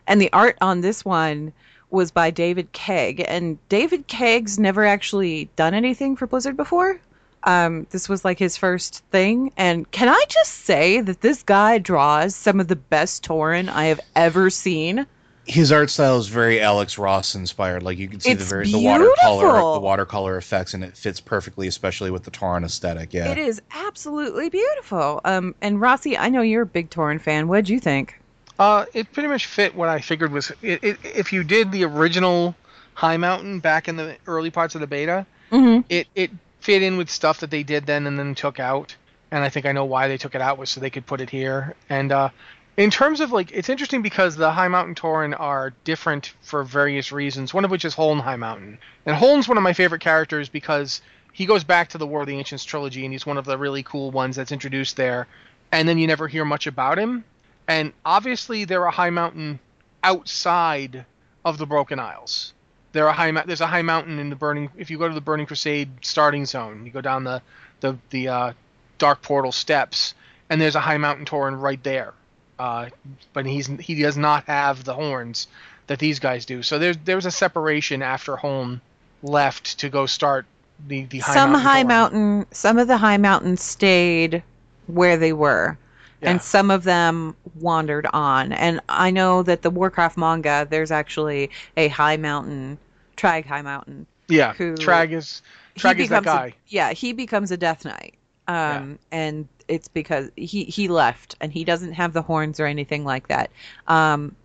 Speaker 1: and the art on this one was by David Kegg, and David Kegg's never actually done anything for Blizzard before. Um, this was like his first thing, and can I just say that this guy draws some of the best Tauren I have ever seen?
Speaker 3: His art style is very Alex Ross inspired. Like you can see the
Speaker 1: It's
Speaker 3: very the watercolor the watercolor effects and it fits perfectly, especially with the Tauren aesthetic. Yeah.
Speaker 1: It is absolutely beautiful. Um, and Rossi, I know you're a big Tauren fan. What'd you think?
Speaker 2: Uh, it pretty much fit what I figured was it, it, if you did the original Highmountain back in the early parts of the beta,
Speaker 1: Mm-hmm.
Speaker 2: it it fit in with stuff that they did then and then took out. And I think I know why they took it out was so they could put it here. And uh, in terms of like, it's interesting because the Highmountain Tauren are different for various reasons. One of which is Huln High Mountain, and Huln's one of my favorite characters because he goes back to the War of the Ancients trilogy, and he's one of the really cool ones that's introduced there. And then you never hear much about him. And obviously, they're a Highmountain outside of the Broken Isles. There are high. There's a high mountain in the burning. If you go to the Burning Crusade starting zone, you go down the the the uh, Dark Portal steps, and there's a high mountain Tauren right there. Uh, but he's he does not have the horns that these guys do. So there's there was a separation after Huln left to go start the the high
Speaker 1: some
Speaker 2: mountain
Speaker 1: high
Speaker 2: Tauren.
Speaker 1: mountain, some of the high mountains stayed where they were.
Speaker 2: Yeah.
Speaker 1: and some of them wandered on. And I know that the Warcraft manga, there's actually a Highmountain, Trag Highmountain.
Speaker 2: Yeah,
Speaker 1: who-
Speaker 2: Trag is Trag is that
Speaker 1: becomes a-
Speaker 2: guy.
Speaker 1: yeah, he becomes a Death Knight. Um, and it's because he he left and he doesn't have the horns or anything like that. Um,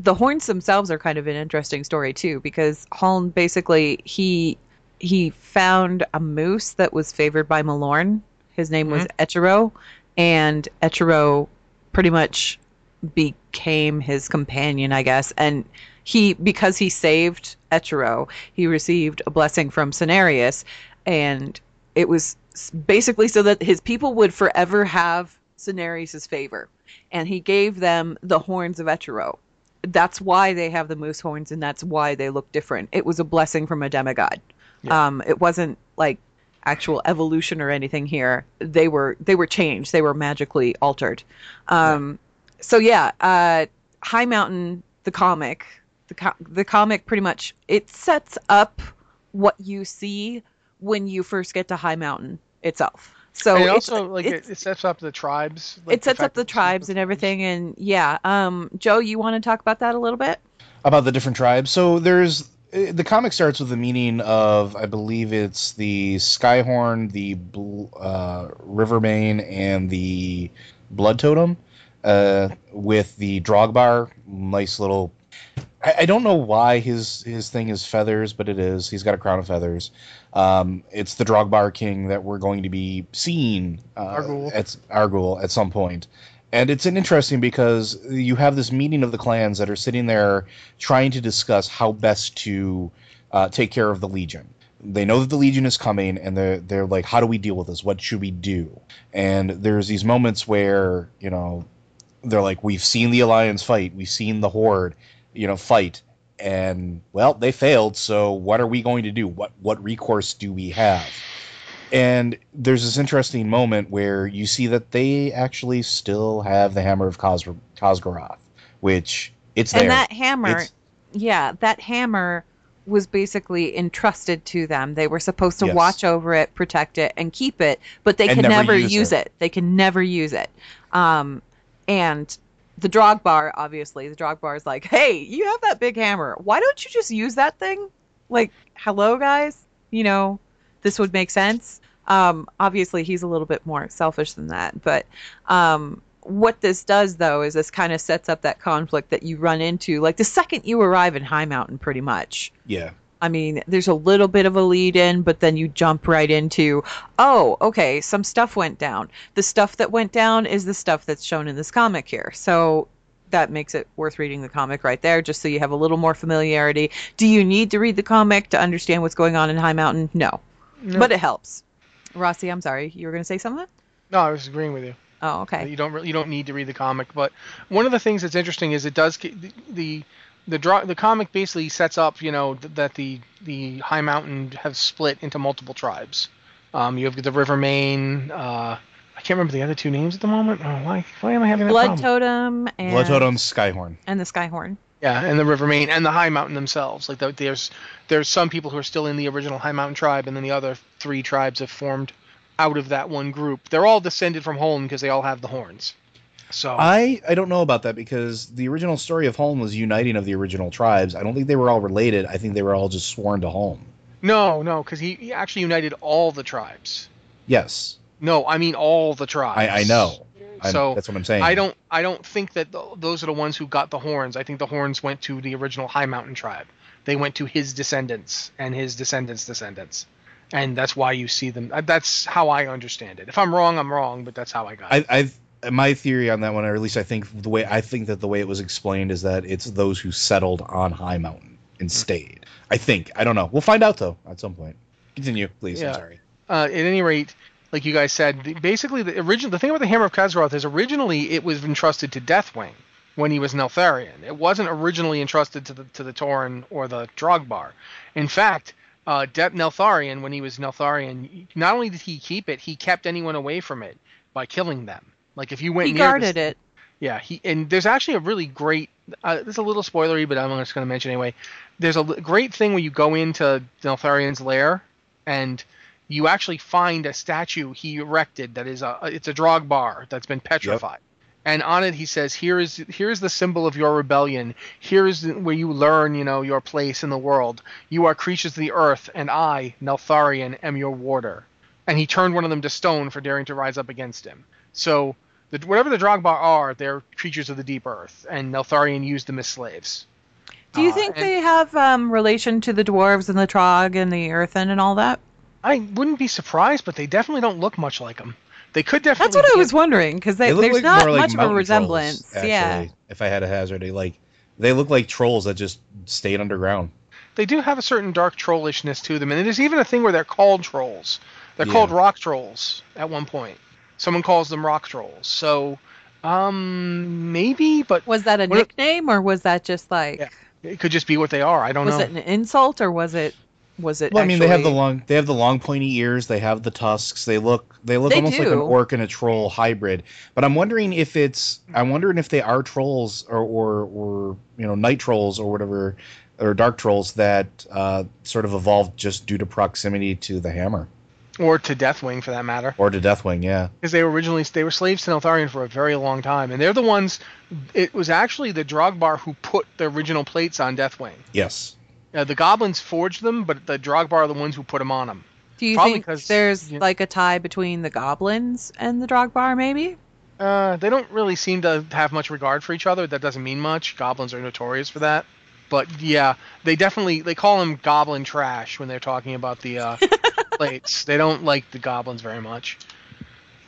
Speaker 1: the horns themselves are kind of an interesting story too because Huln basically he he found a moose that was favored by Malorne. His name was Eche'ro, and Eche'ro pretty much became his companion, I guess. And he, because he saved Eche'ro, he received a blessing from Cenarius, and it was basically so that his people would forever have Cenarius's favor. And he gave them the horns of Eche'ro. That's why they have the moose horns, and that's why they look different. It was a blessing from a demigod. Um, it wasn't like actual evolution or anything here. They were they were changed. They were magically altered. Um, So yeah, uh, Highmountain, the comic, the co- the comic pretty much it sets up what you see when you first get to Highmountain itself. So
Speaker 2: and it also like it, it sets up the tribes. like,
Speaker 1: it sets up the tribes and everything, and yeah. Um, Joe, you want to talk about that a little bit?
Speaker 3: about the different tribes. So there's the comic starts with the meaning of I believe it's the Skyhorn, the uh, Rivermane, and the Blood Totem, uh, with the Drogbar. Nice little. I, I don't know why his his thing is feathers, but it is. He's got a crown of feathers. Um, it's the Drogbar King that we're going to be seeing uh,
Speaker 2: Dargul.
Speaker 3: at Dargul at some point. And it's an interesting because you have this meeting of the clans that are sitting there trying to discuss how best to uh, take care of the Legion. They know that the Legion is coming, and they're they're like, how do we deal with this? What should we do? And there's these moments where you know they're like, we've seen the Alliance fight, we've seen the Horde, you know, fight, and well, they failed. So what are we going to do? What what recourse do we have? And there's this interesting moment where you see that they actually still have the Hammer of Kos- Khaz'goroth, which it's there.
Speaker 1: And that hammer,
Speaker 3: It's-
Speaker 1: yeah, that hammer was basically entrusted to them. They were supposed to
Speaker 3: Yes.
Speaker 1: watch over it, protect it, and keep it, but they
Speaker 3: And
Speaker 1: can
Speaker 3: never
Speaker 1: never,
Speaker 3: use
Speaker 1: use
Speaker 3: it.
Speaker 1: it. They can never use it. Um, and the Drogbar, obviously, the Drogbar is like, hey, you have that big hammer. Why don't you just use that thing? Like, hello, guys? You know, this would make sense. Um, obviously, he's a little bit more selfish than that, but um, what this does though is this kind of sets up that conflict that you run into like the second you arrive in Highmountain, pretty much.
Speaker 3: yeah.
Speaker 1: I mean, there's a little bit of a lead in, but then you jump right into, oh, okay, some stuff went down. The stuff that went down is the stuff that's shown in this comic here. So that makes it worth reading the comic right there, just so you have a little more familiarity. Do you need to read the comic to understand what's going on in Highmountain? No. But it helps. Rossi, I'm sorry. You were going to say something?
Speaker 2: No, I was agreeing with you.
Speaker 1: Oh, okay.
Speaker 2: You don't really, you don't need to read the comic, but one of the things that's interesting is it does the the the, draw, the comic basically sets up you know th- that the the Highmountain have split into multiple tribes. Um, you have the Rivermane. Uh, I can't remember the other two names at the moment. Oh, why why am I having that
Speaker 1: Blood
Speaker 2: problem?
Speaker 1: Totem and
Speaker 3: Blood Totem, Skyhorn.
Speaker 1: and the Skyhorn.
Speaker 2: Yeah, and the Rivermane and the Highmountain themselves. Like the, there's there's some people who are still in the original Highmountain tribe, and then the other three tribes have formed out of that one group. They're all descended from Huln because they all have the horns. So
Speaker 3: I, I don't know about that because the original story of Huln was uniting of the original tribes. I don't think they were all related. I think they were all just sworn to Huln.
Speaker 2: no, no, because he, he actually united all the tribes.
Speaker 3: Yes,
Speaker 2: No, I mean all the tribes.
Speaker 3: I, I know. I'm,
Speaker 2: So
Speaker 3: that's what I'm saying.
Speaker 2: I don't I don't think that th- those are the ones who got the horns. I think the horns went to the original Highmountain tribe. They went to his descendants and his descendants' descendants, and that's why you see them. That's how I understand it. If I'm wrong, I'm wrong, but that's how I got it.
Speaker 3: I, I've my theory on that one, or at least I think the way I think that the way it was explained is that it's those who settled on Highmountain and stayed. I think. I don't know. We'll find out though at some point. Continue, please.
Speaker 2: Yeah.
Speaker 3: I'm sorry.
Speaker 2: uh, at any rate, like you guys said, basically the original the thing about the Hammer of Khaz'goroth is originally it was entrusted to Deathwing when he was Neltharion. It wasn't originally entrusted to the to the Tauren or the Drogbar. In fact, uh, De- Neltharion, when he was Neltharion, not only did he keep it, he kept anyone away from it by killing them. Like if you went
Speaker 1: He
Speaker 2: near
Speaker 1: guarded
Speaker 2: this,
Speaker 1: it.
Speaker 2: yeah, he and there's actually a really great. Uh, this is a little spoilery, but I'm just going to mention anyway. There's a l- great thing where you go into Neltharion's lair, and you actually find a statue he erected that is a it's a Drogbar that's been petrified. And on it he says, "Here is here is the symbol of your rebellion. Here is where you learn, you know, your place in the world. You are creatures of the earth, and I, Neltharion, am your warder." And he turned one of them to stone for daring to rise up against him. So the, whatever the Drogbar are, they're creatures of the deep earth, and Neltharion used them as slaves.
Speaker 1: Do you
Speaker 2: Uh,
Speaker 1: think
Speaker 2: and
Speaker 1: they have um, relation to the dwarves and the trog and the earthen and all that?
Speaker 2: I wouldn't be surprised, but they definitely don't look much like them. They could definitely.
Speaker 1: That's what I was wondering because
Speaker 3: They look
Speaker 1: there's
Speaker 3: like
Speaker 1: not
Speaker 3: like
Speaker 1: much of a resemblance.
Speaker 3: Trolls,
Speaker 1: yeah.
Speaker 3: If I had a hazard, they like they look like trolls that just stayed underground.
Speaker 2: They do have a certain dark trollishness to them, and there's even a thing where they're called trolls. They're
Speaker 3: Yeah.
Speaker 2: called rock trolls at one point. Someone calls them rock trolls. So, um, maybe, but
Speaker 1: Was that a
Speaker 2: What-
Speaker 1: nickname or was that just like
Speaker 2: Yeah, it could just be what they are. I don't
Speaker 1: was
Speaker 2: know.
Speaker 1: Was it an insult or was it was it?
Speaker 3: Well, I mean, they have the long they have the long pointy ears. They have the tusks. They look they look
Speaker 1: They
Speaker 3: almost like an orc and a troll hybrid. But I'm wondering if it's I'm wondering if they are trolls or or, or you know night trolls or whatever or dark trolls that uh, sort of evolved just due to proximity to the hammer
Speaker 2: or to Deathwing, for that matter,
Speaker 3: or to Deathwing. Yeah.
Speaker 2: because they were originally they were slaves to Neltharion for a very long time, and they're the ones. It was actually the Drogbar who put the original plates on Deathwing.
Speaker 3: Yes.
Speaker 2: Uh, the goblins forged them, but the Drogbar are the ones who put them on them.
Speaker 1: Do you
Speaker 2: Probably
Speaker 1: think
Speaker 2: 'cause,
Speaker 1: there's
Speaker 2: you-
Speaker 1: like a tie between the goblins and the Drogbar? Maybe.
Speaker 2: Uh, they don't really seem to have much regard for each other. That doesn't mean much. Goblins are notorious for that. But yeah, they definitely they call them goblin trash when they're talking about the uh, [laughs] plates. They don't like the goblins very much.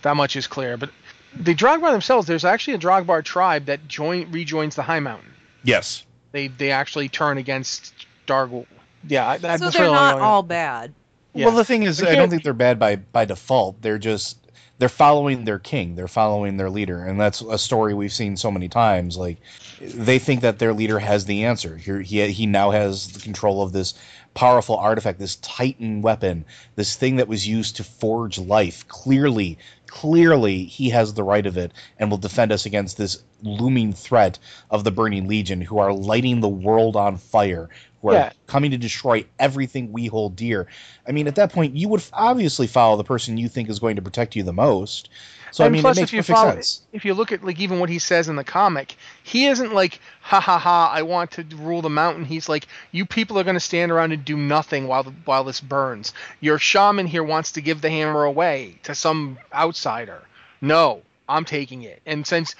Speaker 2: That much is clear. But the Drogbar themselves, there's actually a Drogbar tribe that join rejoins the Highmountain.
Speaker 3: Yes.
Speaker 2: They they actually turn against Dargul. Yeah, I- that's
Speaker 1: so they're
Speaker 2: all
Speaker 1: not
Speaker 2: I-
Speaker 1: all bad.
Speaker 2: Yeah.
Speaker 3: Well, the thing is,
Speaker 2: They
Speaker 3: I don't think they're bad by by default. They're just they're following their king. They're following their leader, and that's a story we've seen so many times. Like they think that their leader has the answer. He he, he now has the control of this powerful artifact, this Titan weapon, this thing that was used to forge life. Clearly, clearly, he has the right of it, and will defend us against this looming threat of the Burning Legion, who are lighting the world on fire. Who are
Speaker 2: Yeah.
Speaker 3: coming to destroy everything we hold dear. I mean, at that point, you would obviously follow the person you think is going to protect you the most. So
Speaker 2: and
Speaker 3: I mean,
Speaker 2: plus,
Speaker 3: it makes
Speaker 2: if you follow,
Speaker 3: sense.
Speaker 2: if you look at like even what he says in the comic, he isn't like ha ha ha. I want to rule the mountain. He's like, you people are going to stand around and do nothing while while this burns. Your shaman here wants to give the hammer away to some outsider. No, I'm taking it. And since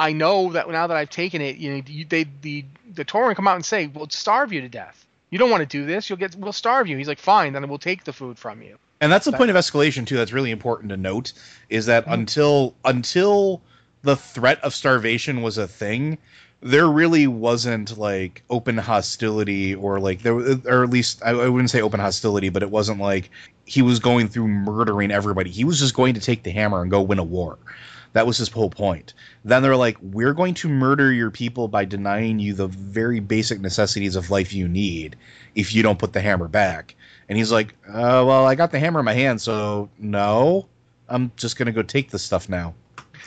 Speaker 2: I know that now that I've taken it, you know, you, they the the Tauren come out and say, "We'll starve you to death. You don't want to do this. You'll get. We'll starve you." He's like, "Fine, then we'll take the food from you."
Speaker 3: And that's the point of escalation too. That's really important to note is that
Speaker 2: Mm-hmm.
Speaker 3: until until the threat of starvation was a thing, there really wasn't like open hostility or like there or at least I, I wouldn't say open hostility, but it wasn't like he was going through murdering everybody. He was just going to take the hammer and go win a war. That was his whole point. Then they're like, we're going to murder your people by denying you the very basic necessities of life you need if you don't put the hammer back. And he's like, uh, well, I got the hammer in my hand, so no, I'm just going to go take this stuff now.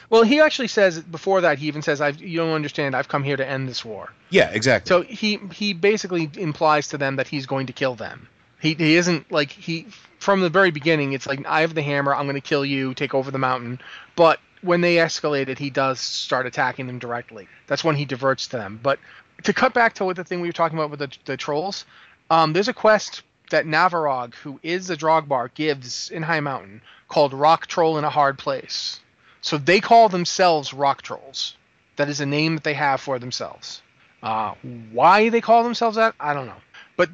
Speaker 2: Well, he actually says before that. He even says, "I've you don't understand. I've come here to end this war."
Speaker 3: Yeah, exactly.
Speaker 2: So he he basically implies to them that he's going to kill them. He he isn't like he from the very beginning. It's like I have the hammer. I'm going to kill you. Take over the mountain. But when they escalated, he does start attacking them directly. That's when he diverts to them. But to cut back to what the thing we were talking about with the the trolls, um, there's a quest that Navarrogg, who is the Drogbar, gives in Highmountain called Rock Troll in a Hard Place. So they call themselves Rock Trolls. That is a name that they have for themselves. Uh, why they call themselves that, I don't know. But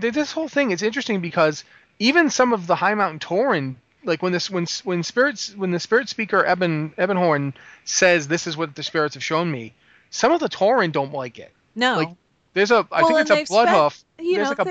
Speaker 2: th- this whole thing is interesting because even some of the Highmountain Tauren, like when this when when spirits when the spirit speaker Eben Ebonhorn says this is what the spirits have shown me, some of the Tauren don't like it.
Speaker 1: No.
Speaker 2: Like, There's a I
Speaker 1: Well,
Speaker 2: think it's a blood
Speaker 1: spent- you
Speaker 2: There's
Speaker 1: know,
Speaker 2: like a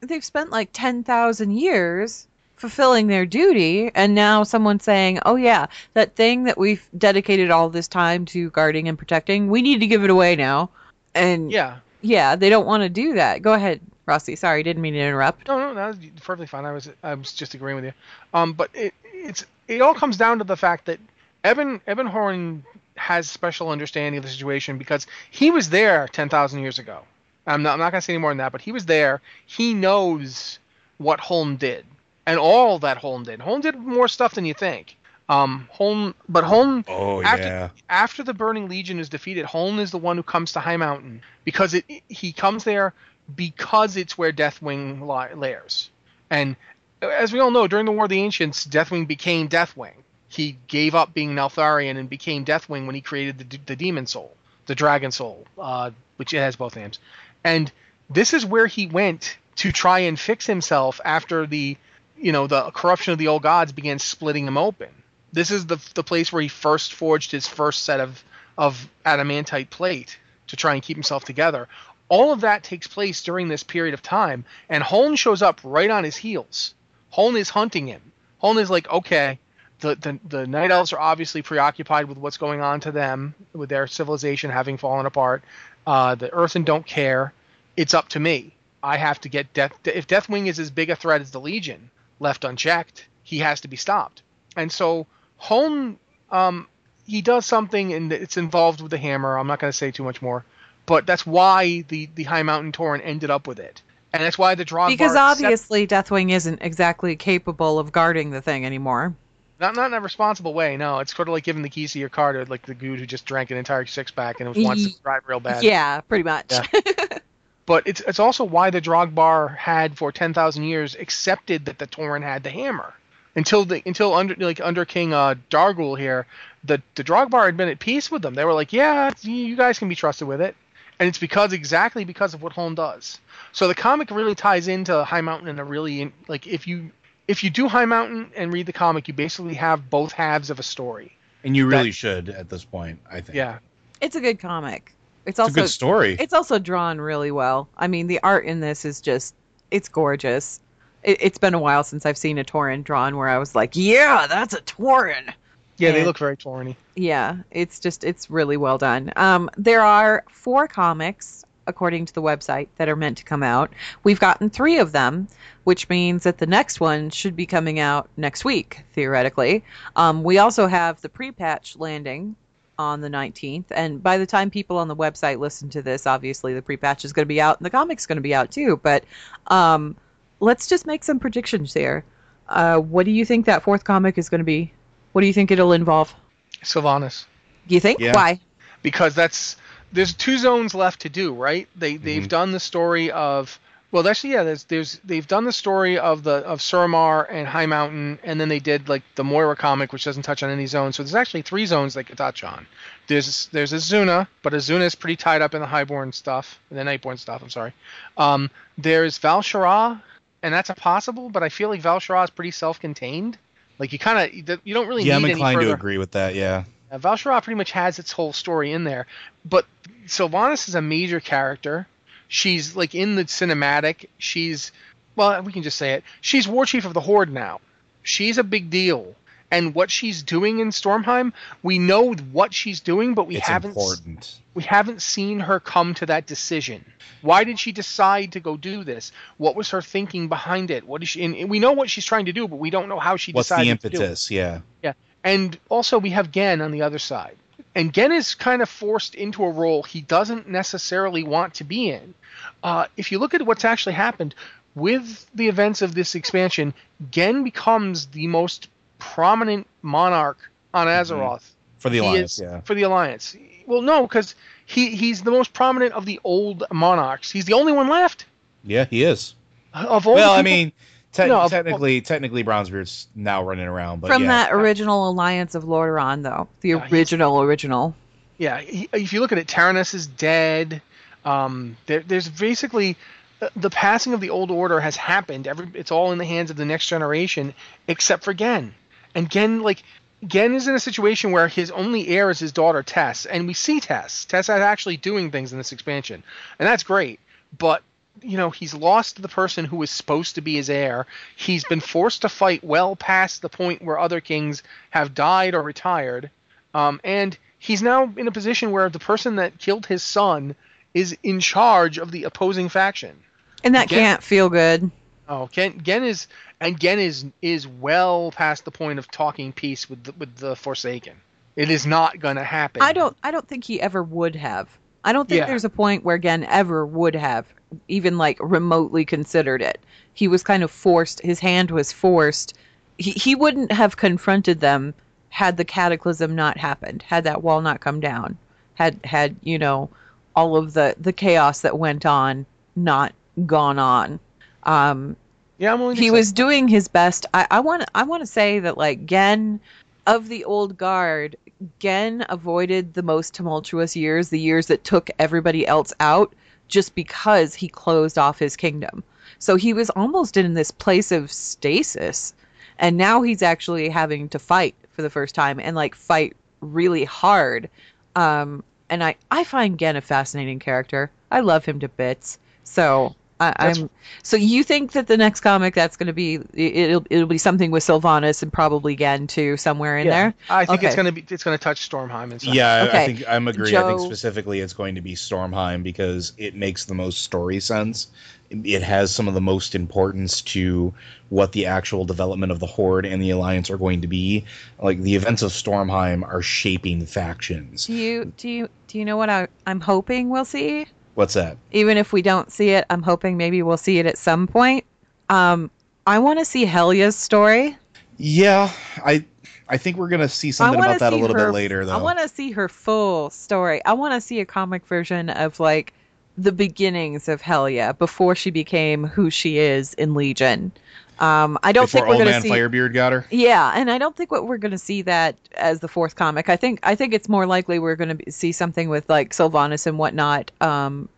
Speaker 1: they, they've spent like 10,000 years fulfilling their duty, and now someone's saying, oh, yeah, that thing that we've dedicated all this time to guarding and protecting, we need to give it away now. And
Speaker 2: yeah.
Speaker 1: yeah, they don't want to do that. Go ahead, Rossi. Sorry, didn't mean to interrupt.
Speaker 2: No, no, that's perfectly fine. I was I was just agreeing with you. Um, but it it's it all comes down to the fact that Evan Ebonhorn has special understanding of the situation because he was there ten thousand years ago. I'm not I'm not gonna say any more than that, but he was there. He knows what Huln did and all that Huln did. Huln did more stuff than you think. Um, Huln, but Huln
Speaker 3: Oh
Speaker 2: after,
Speaker 3: yeah.
Speaker 2: after the Burning Legion is defeated, Huln is the one who comes to Highmountain because it he comes there because it's where Deathwing lairs. And as we all know, during the War of the Ancients, Deathwing became Deathwing. He gave up being Neltharion and became Deathwing when he created the, the Demon Soul, the Dragon Soul, uh, which it has both names. and this is where he went to try and fix himself after the you know the corruption of the old gods began splitting him open. This is the the place where he first forged his first set of of adamantite plate to try and keep himself together. All of that takes place during this period of time, and Huln shows up right on his heels. Huln is hunting him. Huln is like, okay, the, the the night elves are obviously preoccupied with what's going on to them, with their civilization having fallen apart. Uh, the Earthen don't care. It's up to me. I have to get Death. If Deathwing is as big a threat as the Legion, left unchecked, he has to be stopped. And so Huln, um, he does something, and it's involved with the hammer. I'm not going to say too much more, but that's why the the Highmountain Tauren ended up with it, and that's why the Drogbar.
Speaker 1: Because
Speaker 2: accept-
Speaker 1: obviously Deathwing isn't exactly capable of guarding the thing anymore.
Speaker 2: not not in a responsible way. No, it's sort of like giving the keys to your car to like the dude who just drank an entire six pack and wants to drive real bad.
Speaker 1: Yeah, pretty much.
Speaker 2: Yeah. [laughs] But it's it's also why the Drogbar had for ten thousand years accepted that the Tauren had the hammer. Until the until under like under King uh, Dargul here, the the Drogbar had been at peace with them. They were like, yeah, you guys can be trusted with it, and it's because exactly because of what Huln does. So the comic really ties into Highmountain in a really like if you if you do Highmountain and read the comic, you basically have both halves of a story.
Speaker 3: And you really
Speaker 2: That-
Speaker 3: should at this point, I think.
Speaker 2: Yeah,
Speaker 1: It's a good comic. It's
Speaker 3: It's a
Speaker 1: also
Speaker 3: good story.
Speaker 1: it's also drawn really well. I mean, the art in this is just it's gorgeous. It, it's been a while since I've seen a Tauren drawn where I was like, yeah, that's a Tauren.
Speaker 2: Yeah, they look very Tauren-y.
Speaker 1: Yeah, it's just it's really well done. Um, there are four comics according to the website that are meant to come out. We've gotten three of them, which means that the next one should be coming out next week theoretically. Um, we also have the pre-patch landing on the 19th, and by the time people on the website listen to this, obviously the pre-patch is going to be out and the comic's going to be out too. But um, let's just make some predictions here. Uh, what do you think that fourth comic is going to be? What do you think it'll involve?
Speaker 2: Sylvanas.
Speaker 1: Do you think?
Speaker 3: Yeah.
Speaker 1: Why?
Speaker 2: because that's there's two zones left to do, right? They they've
Speaker 3: Mhm.
Speaker 2: done the story of well, actually, yeah, there's there's they've done the story of the of Suramar and Highmountain, and then they did like the Moira comic, which doesn't touch on any zone. So there's actually three zones they could touch on. There's there's Azsuna, but Azsuna is pretty tied up in the Highborn stuff, the Nightborne stuff. I'm sorry. Um, there's Val'sharah, and that's a possible, but I feel like Val'sharah is pretty self-contained. Like you kind of you don't really
Speaker 3: yeah, I'm inclined to agree with that. Yeah.
Speaker 2: uh, Val'sharah pretty much has its whole story in there, but Sylvanas is a major character. She's like in the cinematic. She's well, we can just say it. She's war chief of the Horde now. She's a big deal, and what she's doing in Stormheim, we know what she's doing, but we
Speaker 3: it's
Speaker 2: haven't
Speaker 3: important.
Speaker 2: we haven't seen her come to that decision. Why did she decide to go do this? What was her thinking behind it? What is she? And we know what she's trying to do, but we don't know how she
Speaker 3: What's the
Speaker 2: decided to do it.
Speaker 3: impetus? Yeah.
Speaker 2: Yeah. And also we have Genn on the other side. And Genn is kind of forced into a role he doesn't necessarily want to be in. Uh, if you look at what's actually happened with the events of this expansion, Genn becomes the most prominent monarch on Azeroth.
Speaker 3: For the alliance.
Speaker 2: is-
Speaker 3: Yeah.
Speaker 2: For the Alliance. Well, no, because he, he's the most prominent of the old monarchs. He's the only one left.
Speaker 3: Yeah, he is.
Speaker 2: Of all
Speaker 3: well,
Speaker 2: the
Speaker 3: I mean, te-
Speaker 2: No, of-
Speaker 3: technically, technically, Bronzebeard's now running around, but
Speaker 1: From
Speaker 3: yeah.
Speaker 1: that original alliance of Lordaeron, though, the
Speaker 2: Yeah,
Speaker 1: original original.
Speaker 2: Yeah, he, if you look at it, Terenas is dead. Um, there, there's basically uh, the passing of the old order has happened. Every it's all in the hands of the next generation, except for Genn. And Genn, like Genn, is in a situation where his only heir is his daughter Tess, and we see Tess. Tess is actually doing things in this expansion, and that's great. But you know, he's lost the person who was supposed to be his heir. He's been forced to fight well past the point where other kings have died or retired. Um, and he's now in a position where the person that killed his son is in charge of the opposing faction.
Speaker 1: And that
Speaker 2: Genn-
Speaker 1: can't feel good.
Speaker 2: Oh, Genn, Genn is and Genn is is well past the point of talking peace with the, with the Forsaken. It is not going to happen.
Speaker 1: I don't I don't think he ever would have. I don't think
Speaker 2: Yeah.
Speaker 1: there's a point where Genn ever would have even like remotely considered it. He was kind of forced, his hand was forced. He he wouldn't have confronted them had the cataclysm not happened, had that wall not come down, had had, you know, all of the the chaos that went on not gone on. Um
Speaker 2: Yeah, I'm willing
Speaker 1: he was doing his best. I, I want I want to say that like Genn of the old guard, Genn avoided the most tumultuous years, the years that took everybody else out, just because he closed off his kingdom. So he was almost in this place of stasis. And now he's actually having to fight for the first time and like fight really hard. Um, and I, I find Genn a fascinating character. I love him to bits. So I, I'm. So you think that the next comic that's going to be it- it'll it'll be something with Sylvanas and probably Genn too somewhere in
Speaker 2: Yeah.
Speaker 1: there.
Speaker 2: I think it's gonna be it's gonna touch Stormheim and stuff.
Speaker 3: Yeah, I- I think I'm agree. I think specifically it's going to be Stormheim because it makes the most story sense. It has some of the most importance to what the actual development of the Horde and the Alliance are going to be. Like the events of Stormheim are shaping factions.
Speaker 1: Do you do you do you know what I, I'm hoping we'll see?
Speaker 3: What's that?
Speaker 1: Even if we don't see it, I'm hoping maybe we'll see it at some point. Um, I want to see Helya's story.
Speaker 3: Yeah, I I think we're gonna see something about that a little
Speaker 1: her-
Speaker 3: bit later though.
Speaker 1: I want to see her full story. I want to see a comic version of like the beginnings of Helya before she became who she is in Legion. Um, I don't
Speaker 3: Before
Speaker 1: think we're going to see.
Speaker 3: Firebeard got her.
Speaker 1: Yeah, and I don't think what we're going to see that as the fourth comic. I think I think it's more likely we're going to see something with like Sylvanas and whatnot, um,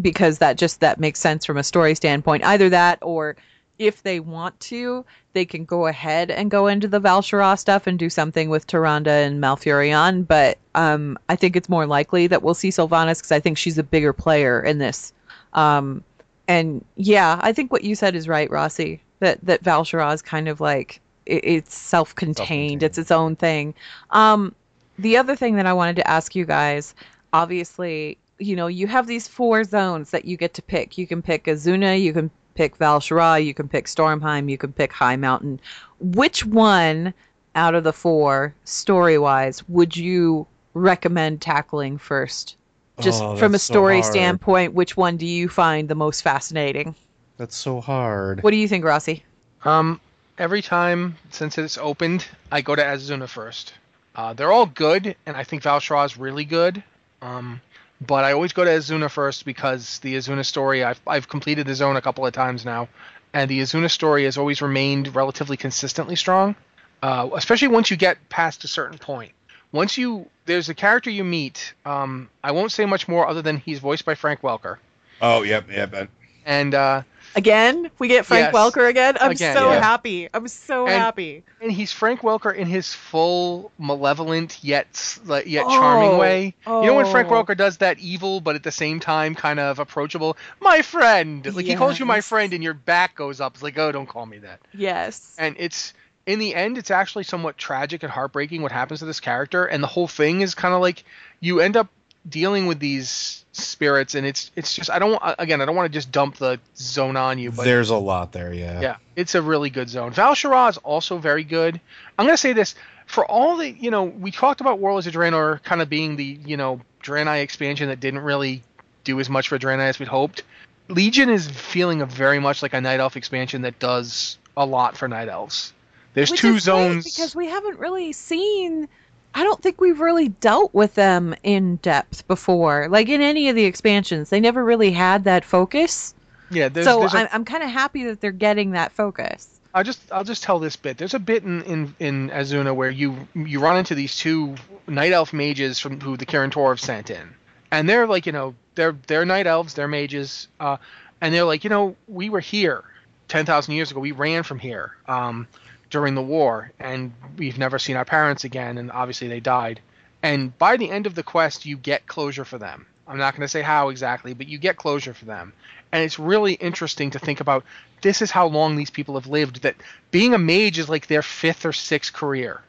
Speaker 1: because that just that makes sense from a story standpoint. Either that, or if they want to, they can go ahead and go into the Val'sharah stuff and do something with Tyrande and Malfurion. But um, I think it's more likely that we'll see Sylvanas because I think she's a bigger player in this. Um, and yeah, I think what you said is right, Rossi. That that Val'sharah is kind of like it, it's self-contained.
Speaker 3: Self-contained.
Speaker 1: It's its own thing. Um, the other thing that I wanted to ask you guys, obviously, you know, you have these four zones that you get to pick. You can pick Azsuna, you can pick Val'sharah, you can pick Stormheim, you can pick Highmountain. Which one out of the four, story-wise, would you recommend tackling first? Just
Speaker 3: Oh,
Speaker 1: from a
Speaker 3: that's so
Speaker 1: story standpoint, which one do you find the most fascinating?
Speaker 3: That's so hard.
Speaker 1: What do you think, Rossi?
Speaker 2: Um, every time since it's opened, I go to Azsuna first. Uh, they're all good, and I think Val'sharah is really good. Um, but I always go to Azsuna first because the Azsuna story. I've I've completed the zone a couple of times now, and the Azsuna story has always remained relatively consistently strong. Uh, especially once you get past a certain point. Once you there's a character you meet. Um, I won't say much more other than he's voiced by Frank Welker,
Speaker 3: Oh, yep, yep. and-
Speaker 2: and uh,
Speaker 1: Again, we get Frank
Speaker 2: Yes.
Speaker 1: Welker again. I'm
Speaker 2: Again,
Speaker 1: so
Speaker 3: yeah.
Speaker 1: happy. I'm so
Speaker 2: And-
Speaker 1: happy.
Speaker 2: And he's Frank Welker in his full malevolent yet like, yet oh. charming
Speaker 1: Oh,
Speaker 2: way. You know when Frank
Speaker 1: oh.
Speaker 2: Welker does that evil but at the same time kind of approachable, my friend. Like he calls you my friend and your back goes up. It's like, oh, don't call me that.
Speaker 1: Yes.
Speaker 2: And it's in the end, it's actually somewhat tragic and heartbreaking what happens to this character, and the whole thing is kind of like you end up dealing with these spirits, and it's it's just I don't again I don't want to just dump the zone on you, but
Speaker 3: There's a lot there, yeah.
Speaker 2: yeah, it's a really good zone. Val'sharah is also very good. I'm gonna say this for all the you know we talked about Warlords of Draenor kind of being the you know Draenei expansion that didn't really do as much for Draenei as we'd hoped. Legion is feeling a very much like a Night Elf expansion that does a lot for Night Elves. There's
Speaker 1: Which
Speaker 2: two
Speaker 1: is great
Speaker 2: zones.
Speaker 1: because we haven't really seen. I don't think we've really dealt with them in depth before. Like in any of the expansions, they never really had that focus.
Speaker 2: yeah, there's,
Speaker 1: so
Speaker 2: there's a-
Speaker 1: I'm, I'm kind of happy that they're getting that focus.
Speaker 2: I'll just I'll just tell this bit. There's a bit in, in, in Azsuna where you you run into these two night elf mages from who the Tor have sent in, and they're like you know they're they're night elves, they're mages, uh, and they're like you know we were here ten thousand years ago. We ran from here um, during the war, and we've never seen our parents again, and obviously they died. And by the end of the quest, you get closure for them. I'm not going to say how exactly, but you get closure for them. And it's really interesting to think about this is how long these people have lived, that being a mage is like their fifth or sixth career.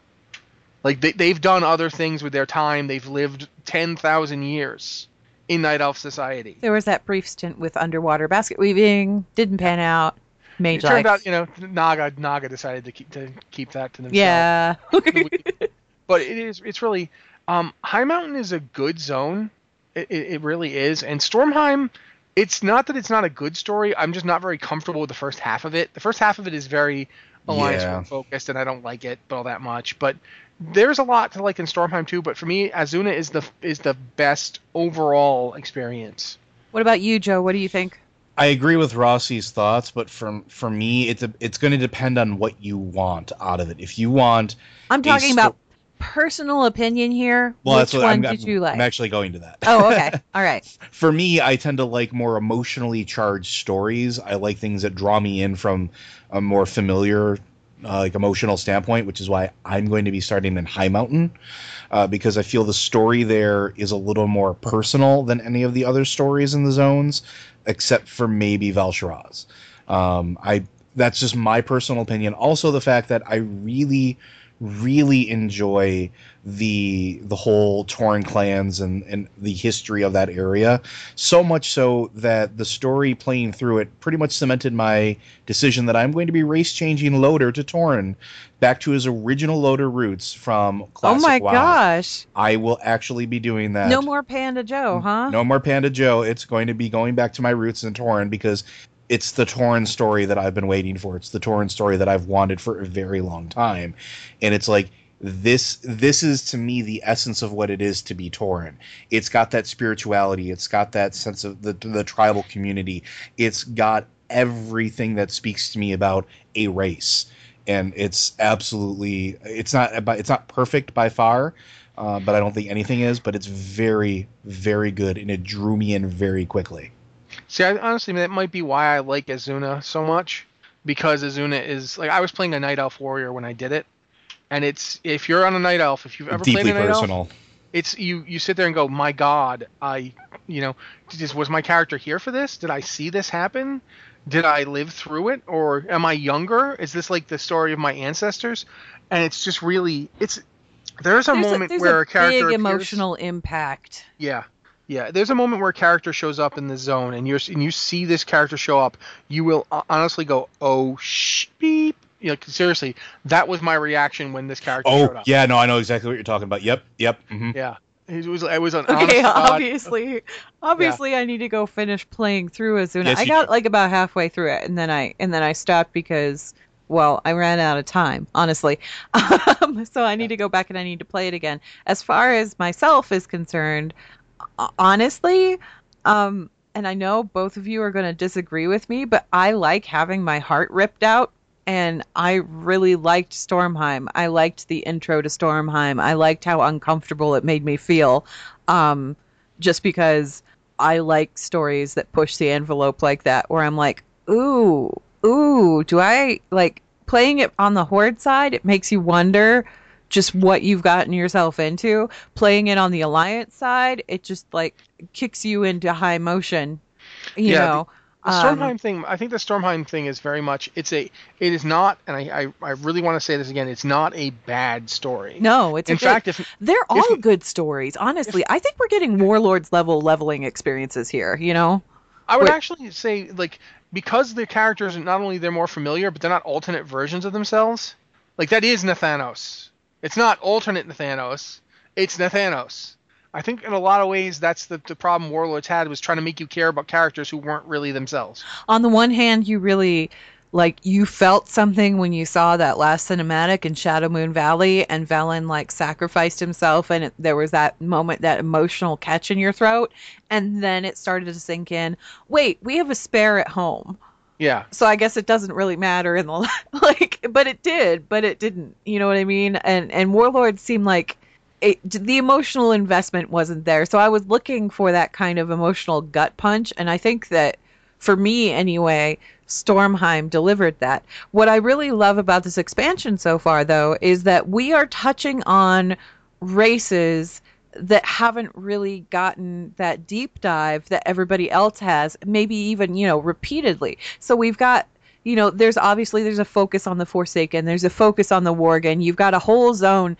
Speaker 2: Like they, they've done other things with their time. They've lived 10,000 years in Night Elf society.
Speaker 1: There was that brief stint with underwater basket weaving, didn't pan out. Mage
Speaker 2: It turned out, you know, Naga Naga decided to keep to keep that to themselves.
Speaker 1: yeah. [laughs]
Speaker 2: but it is it's really um, Highmountain is a good zone. It, it, it really is, and Stormheim. It's not that it's not a good story. I'm just not very comfortable with the first half of it. The first half of it is very alliance
Speaker 3: Yeah.
Speaker 2: focused, and I don't like it all that much. But there's a lot to like in Stormheim too. But for me, Azsuna is the is the best overall experience.
Speaker 1: what about you, Joe? What do you think?
Speaker 3: I agree with Rossi's thoughts, but from for me, it's a, it's going to depend on what you want out of it. If you want,
Speaker 1: I'm talking
Speaker 3: sto-
Speaker 1: about personal opinion here,
Speaker 3: Well,
Speaker 1: which
Speaker 3: that's what
Speaker 1: one
Speaker 3: I'm,
Speaker 1: did
Speaker 3: I'm-
Speaker 1: you like?
Speaker 3: I'm actually going to that.
Speaker 1: oh, okay. [laughs] All right.
Speaker 3: for me, I tend to like more emotionally charged stories. I like things that draw me in from a more familiar, uh, like emotional standpoint, which is why I'm going to be starting in Highmountain, uh, because I feel the story there is a little more personal than any of the other stories in the zones, except for maybe Val'sharah. Um, I that's just my personal opinion. Also, the fact that I really, really enjoy the the whole Tauren clans and and the history of that area so much so that the story playing through it pretty much cemented my decision that I'm going to be race changing Loader to Tauren back to his original Loader roots from Classic
Speaker 1: oh my
Speaker 3: WoW.
Speaker 1: gosh.
Speaker 3: I will actually be doing that.
Speaker 1: No more Panda Joe, huh?
Speaker 3: No more Panda Joe. It's going to be going back to my roots in Tauren because it's the Tauren story that I've been waiting for. It's the Tauren story that I've wanted for a very long time. And it's like this this is to me the essence of what it is to be Tauren. It's got that spirituality, it's got that sense of the the tribal community. It's got everything that speaks to me about a race. And it's absolutely it's not it's not perfect by far, uh, but I don't think anything is. But it's very, very good, and it drew me in very quickly.
Speaker 2: See, I, honestly, that might be why I like Azsuna so much because Azsuna is like I was playing a Night Elf warrior when I did it, and it's if you're on a Night Elf, if you've ever
Speaker 3: Deeply
Speaker 2: played a Night Elf, it's you you sit there and go, my God, I you know, just, was my character here for this? Did I see this happen? Did I live through it, or am I younger? Is this like the story of my ancestors? And it's just really it's there's a
Speaker 1: There's
Speaker 2: moment
Speaker 1: there's
Speaker 2: where a, character
Speaker 1: big
Speaker 2: appears-
Speaker 1: emotional impact.
Speaker 2: yeah. Yeah, there's a moment where a character shows up in the zone, and you're and you see this character show up. You will uh, honestly go, "Oh sh beep!" You know, seriously, that was my reaction when this character showed
Speaker 3: Oh
Speaker 2: up.
Speaker 3: yeah, no, I know exactly what you're talking about. Yep, yep. mhm.
Speaker 2: yeah. It was it was an
Speaker 1: Okay,
Speaker 2: to God-
Speaker 1: obviously, obviously, I need to go finish playing through Azsuna.
Speaker 3: Yes,
Speaker 1: I got
Speaker 3: do.
Speaker 1: like about halfway through it, and then I and then I stopped because, well, I ran out of time, honestly. [laughs] Um, so I need to go back and I need to play it again. As far as myself is concerned, ho- honestly, um, and I know both of you are going to disagree with me, but I like having my heart ripped out. And I really liked Stormheim. I liked the intro to Stormheim. I liked how uncomfortable it made me feel. Um, just because I like stories that push the envelope like that, where I'm like, ooh, ooh, do I like playing it on the Horde side? It makes you wonder just what you've gotten yourself into. Playing it on the Alliance side, it just like kicks you into high motion, you
Speaker 2: Yeah,
Speaker 1: know.
Speaker 2: The
Speaker 1: Um,
Speaker 2: Stormheim thing, I think the Stormheim thing is very much. It's a. It is not, and I, I, I really want to say this again. It's not a bad story.
Speaker 1: no, it's a
Speaker 2: In
Speaker 1: good-
Speaker 2: fact, if
Speaker 1: they're all
Speaker 2: if-
Speaker 1: good stories. Honestly, I think we're getting warlords level leveling experiences here. You know.
Speaker 2: I would
Speaker 1: Wait.
Speaker 2: actually say like because the characters are not only they're more familiar, but they're not alternate versions of themselves. Like that is Nathanos. It's not alternate Nathanos. It's Nathanos. I think in a lot of ways that's the, the problem Warlords had was trying to make you care about characters who weren't really themselves.
Speaker 1: on the one hand, you really like you felt something when you saw that last cinematic in Shadowmoon Valley, and Velen like sacrificed himself, and it, there was that moment, that emotional catch in your throat, and then it started to sink in. Wait, we have a spare at home,
Speaker 2: Yeah.
Speaker 1: so I guess it doesn't really matter in the [laughs] like, but it did, but it didn't. You know what I mean? And and Warlord seemed like. It, the emotional investment wasn't there, so I was looking for that kind of emotional gut punch, and I think that for me anyway, Stormheim delivered that. What I really love about this expansion so far, though, is that we are touching on races that haven't really gotten that deep dive that everybody else has, maybe even, you know, repeatedly. So we've got you know, there's obviously there's a focus on the Forsaken, there's a focus on the Worgen. You've got a whole zone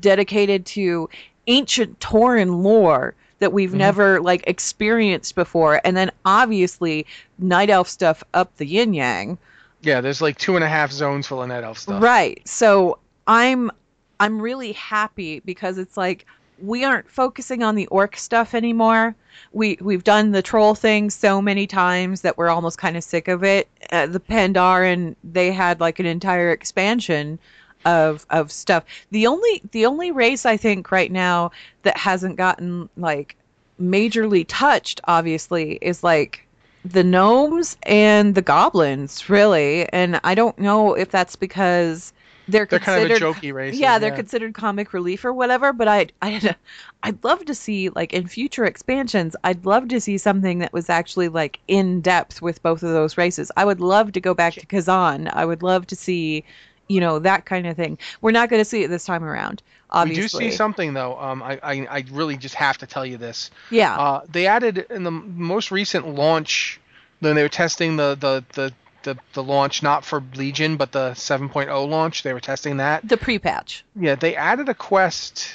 Speaker 1: dedicated to ancient Tauren lore that we've mm-hmm. never like experienced before, and then obviously night elf stuff up the yin yang.
Speaker 2: Yeah, there's like two and a half zones full of Night Elf stuff.
Speaker 1: Right. So I'm I'm really happy because it's like we aren't focusing on the orc stuff anymore. We we've done the troll thing so many times that we're almost kind of sick of it. Uh, the Pandaren they had like an entire expansion of of stuff. The only the only race I think right now that hasn't gotten like majorly touched obviously is like the gnomes and the goblins really and i don't know if that's because they're,
Speaker 2: They're kind of a
Speaker 1: considered
Speaker 2: jokey race.
Speaker 1: yeah, they're considered comic relief or whatever. But I, I, I'd love to see like in future expansions. I'd love to see something that was actually like in depth with both of those races. I would love to go back to Kezan. I would love to see, you know, that kind of thing. We're not going to see it this time around. Obviously,
Speaker 2: We do see something though. Um, I, I I really just have to tell you this.
Speaker 1: Yeah,
Speaker 2: Uh, they added in the most recent launch, when they were testing the the the the, the launch not for Legion but the 7.0 launch. They were testing that.
Speaker 1: the pre-patch.
Speaker 2: Yeah, they added a quest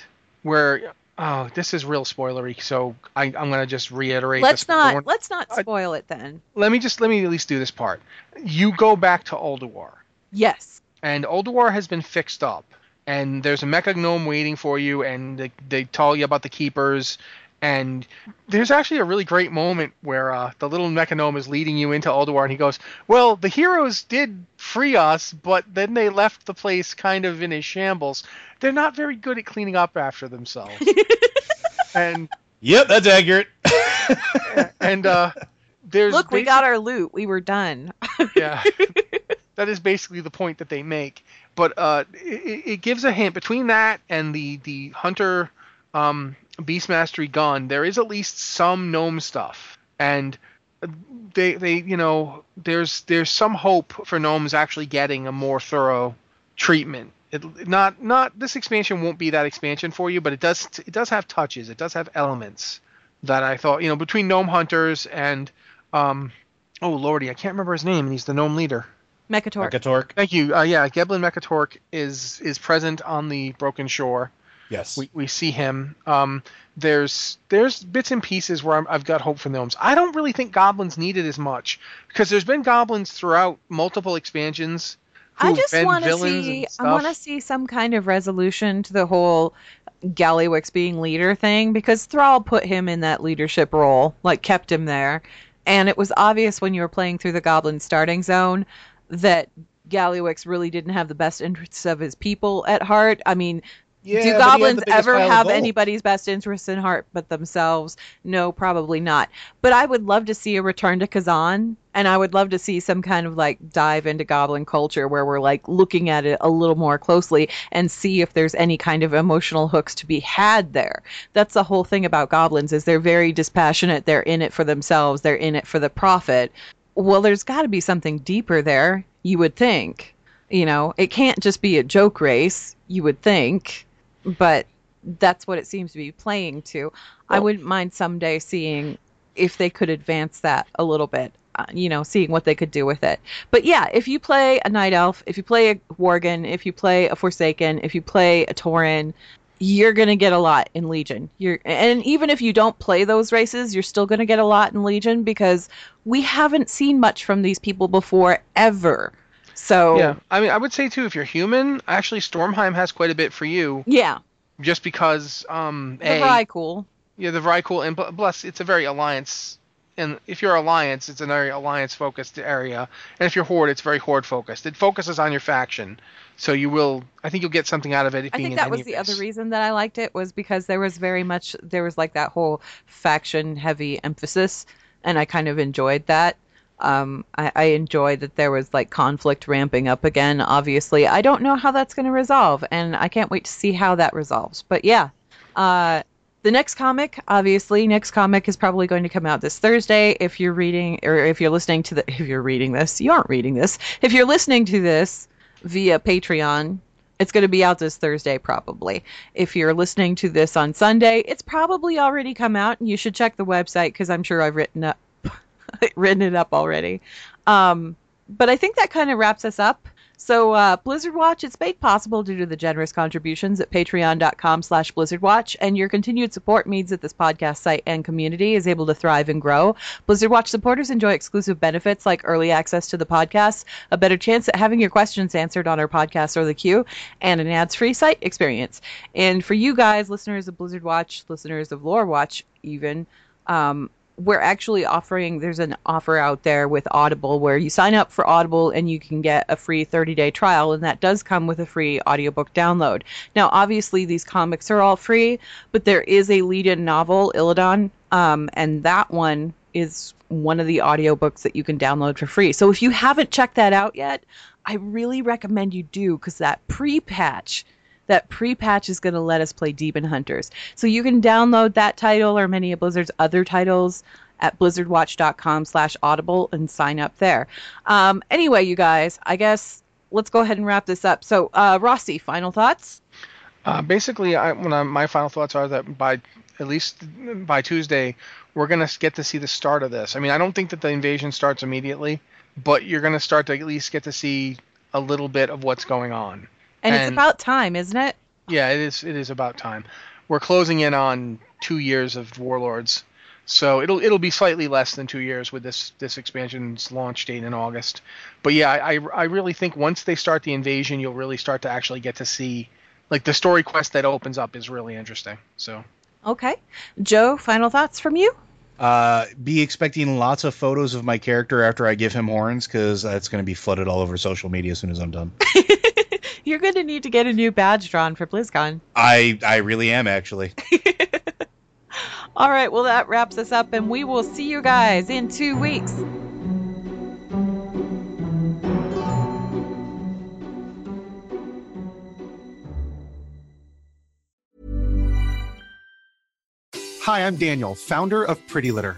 Speaker 2: where oh, this is real spoilery, so I, I'm gonna just reiterate.
Speaker 1: Let's not
Speaker 2: one.
Speaker 1: let's not spoil it then.
Speaker 2: Let me just let me at least do this part. You go back to Ulduar,
Speaker 1: Yes.
Speaker 2: and Ulduar has been fixed up, and there's a mecha gnome waiting for you, and they, they tell you about the keepers. And there's actually a really great moment where uh, the little mecha gnome is leading you into Ulduar, and he goes, "Well, the heroes did free us, but then they left the place kind of in a shambles. They're not very good at cleaning up after themselves." [laughs] and
Speaker 3: Yep, that's accurate.
Speaker 2: and uh, there's
Speaker 1: Look, we got our loot. We were done. [laughs]
Speaker 2: yeah. that is basically the point that they make. But uh, it, it gives a hint between that and the the hunter um, beast mastery gone, There is at least some gnome stuff, and they they you know there's there's some hope for gnomes actually getting a more thorough treatment. It, not not this expansion won't be that expansion for you, but it does it does have touches. It does have elements that I thought you know between gnome hunters and um, oh lordy, I can't remember his name, and he's the gnome leader.
Speaker 1: Mechator.
Speaker 3: Mekkatorque.
Speaker 2: Thank you. Uh, yeah, Gelbin Mekkatorque is is present on the Broken Shore.
Speaker 3: Yes.
Speaker 2: We, we see him. Um, there's there's bits and pieces where I'm, I've got hope for gnomes. I don't really think goblins need it as much because there's been goblins throughout multiple expansions.
Speaker 1: I just want to see. I want to see some kind of resolution to the whole Gallywix being leader thing because Thrall put him in that leadership role, like kept him there, and it was obvious when you were playing through the Goblin starting zone that Gallywix really didn't have the best interests of his people at heart. I mean,
Speaker 3: Yeah,
Speaker 1: do goblins ever have anybody's best interests in heart but themselves? No, probably not. But I would love to see a return to Kezan, and I would love to see some kind of like dive into goblin culture where we're like looking at it a little more closely and see if there's any kind of emotional hooks to be had there. That's the whole thing about goblins is they're very dispassionate. They're in it for themselves. They're in it for the profit. Well, there's got to be something deeper there, you would think. You know, it can't just be a joke race, you would think, but that's what it seems to be playing to. I wouldn't mind someday seeing if they could advance that a little bit, uh, you know, seeing what they could do with it. But yeah, if you play a Night Elf, if you play a Worgen, if you play a Forsaken, if you play a Tauren, you're gonna get a lot in Legion. You're and even if you don't play those races, you're still gonna get a lot in Legion because we haven't seen much from these people before ever. So
Speaker 2: Yeah, I mean, I would say too, if you're human, actually Stormheim has quite a bit for you,
Speaker 1: yeah,
Speaker 2: just because um,
Speaker 1: the
Speaker 2: a
Speaker 1: Vrykul.
Speaker 2: yeah, the Vrykul, and plus it's a very alliance. And if you're alliance, it's a very alliance focused area, and if you're horde, it's very horde focused. It focuses on your faction, so you will. I think you'll get something out of it.
Speaker 1: I
Speaker 2: being
Speaker 1: think
Speaker 2: in
Speaker 1: that was the other reason that I liked it was because there was very much there was like that whole faction heavy emphasis, and I kind of enjoyed that. Um, I, I enjoyed that there was like conflict ramping up again. Obviously, I don't know how that's going to resolve, and I can't wait to see how that resolves. But yeah, uh, the next comic, obviously, next comic is probably going to come out this Thursday. If you're reading or if you're listening to the, [laughs] if you're reading this, you aren't reading this. If you're listening to this via Patreon, it's going to be out this Thursday, probably. If you're listening to this on Sunday, it's probably already come out, and you should check the website because I'm sure I've written up, [laughs] written it up already. Um, but I think that kind of wraps us up. So uh, Blizzard Watch, it's made possible due to the generous contributions at patreon.com slash Blizzard Watch, and your continued support means that this podcast site and community is able to thrive and grow. Blizzard Watch supporters enjoy exclusive benefits like early access to the podcast, a better chance at having your questions answered on our podcast or the queue, and an ads-free site experience. And for you guys, listeners of Blizzard Watch, listeners of Lore Watch even, um, we're actually offering there's an offer out there with audible where you sign up for audible and you can get a free 30-day trial and that does come with a free audiobook download. Now obviously these comics are all free but there is a lead-in novel illidan um, and that one is one of the audiobooks that you can download for free. So if you haven't checked that out yet I really recommend you do because that pre patch, that pre patch is going to let us play Demon Hunters. So you can download that title or many of Blizzard's other titles at blizzardwatch.com slash audible and sign up there. Um, anyway, you guys, I guess let's go ahead and wrap this up. So, uh, Rossi, final thoughts?
Speaker 2: Uh, basically, I, I, my final thoughts are that by at least by Tuesday, we're gonna get to see the start of this. I mean, I don't think that the invasion starts immediately, but you're gonna start to at least get to see a little bit of what's going on.
Speaker 1: And, and it's about time, isn't it?
Speaker 2: Yeah, it is. It is about time. We're closing in on two years of Warlords, so it'll it'll be slightly less than two years with this this expansion's launch date in August. But yeah, I I really think once they start the invasion, you'll really start to actually get to see like the story quest that opens up is really interesting. So
Speaker 1: Okay. Joe, final thoughts from you?
Speaker 3: Uh, be expecting lots of photos of my character after I give him horns because that's going to be flooded all over social media as soon as I'm done. [laughs]
Speaker 1: You're going to need to get a new badge drawn for BlizzCon.
Speaker 3: I I really am actually. [laughs]
Speaker 1: all right, well that wraps us up, and we will see you guys in two weeks.
Speaker 4: Hi, I'm Daniel, founder of Pretty Litter.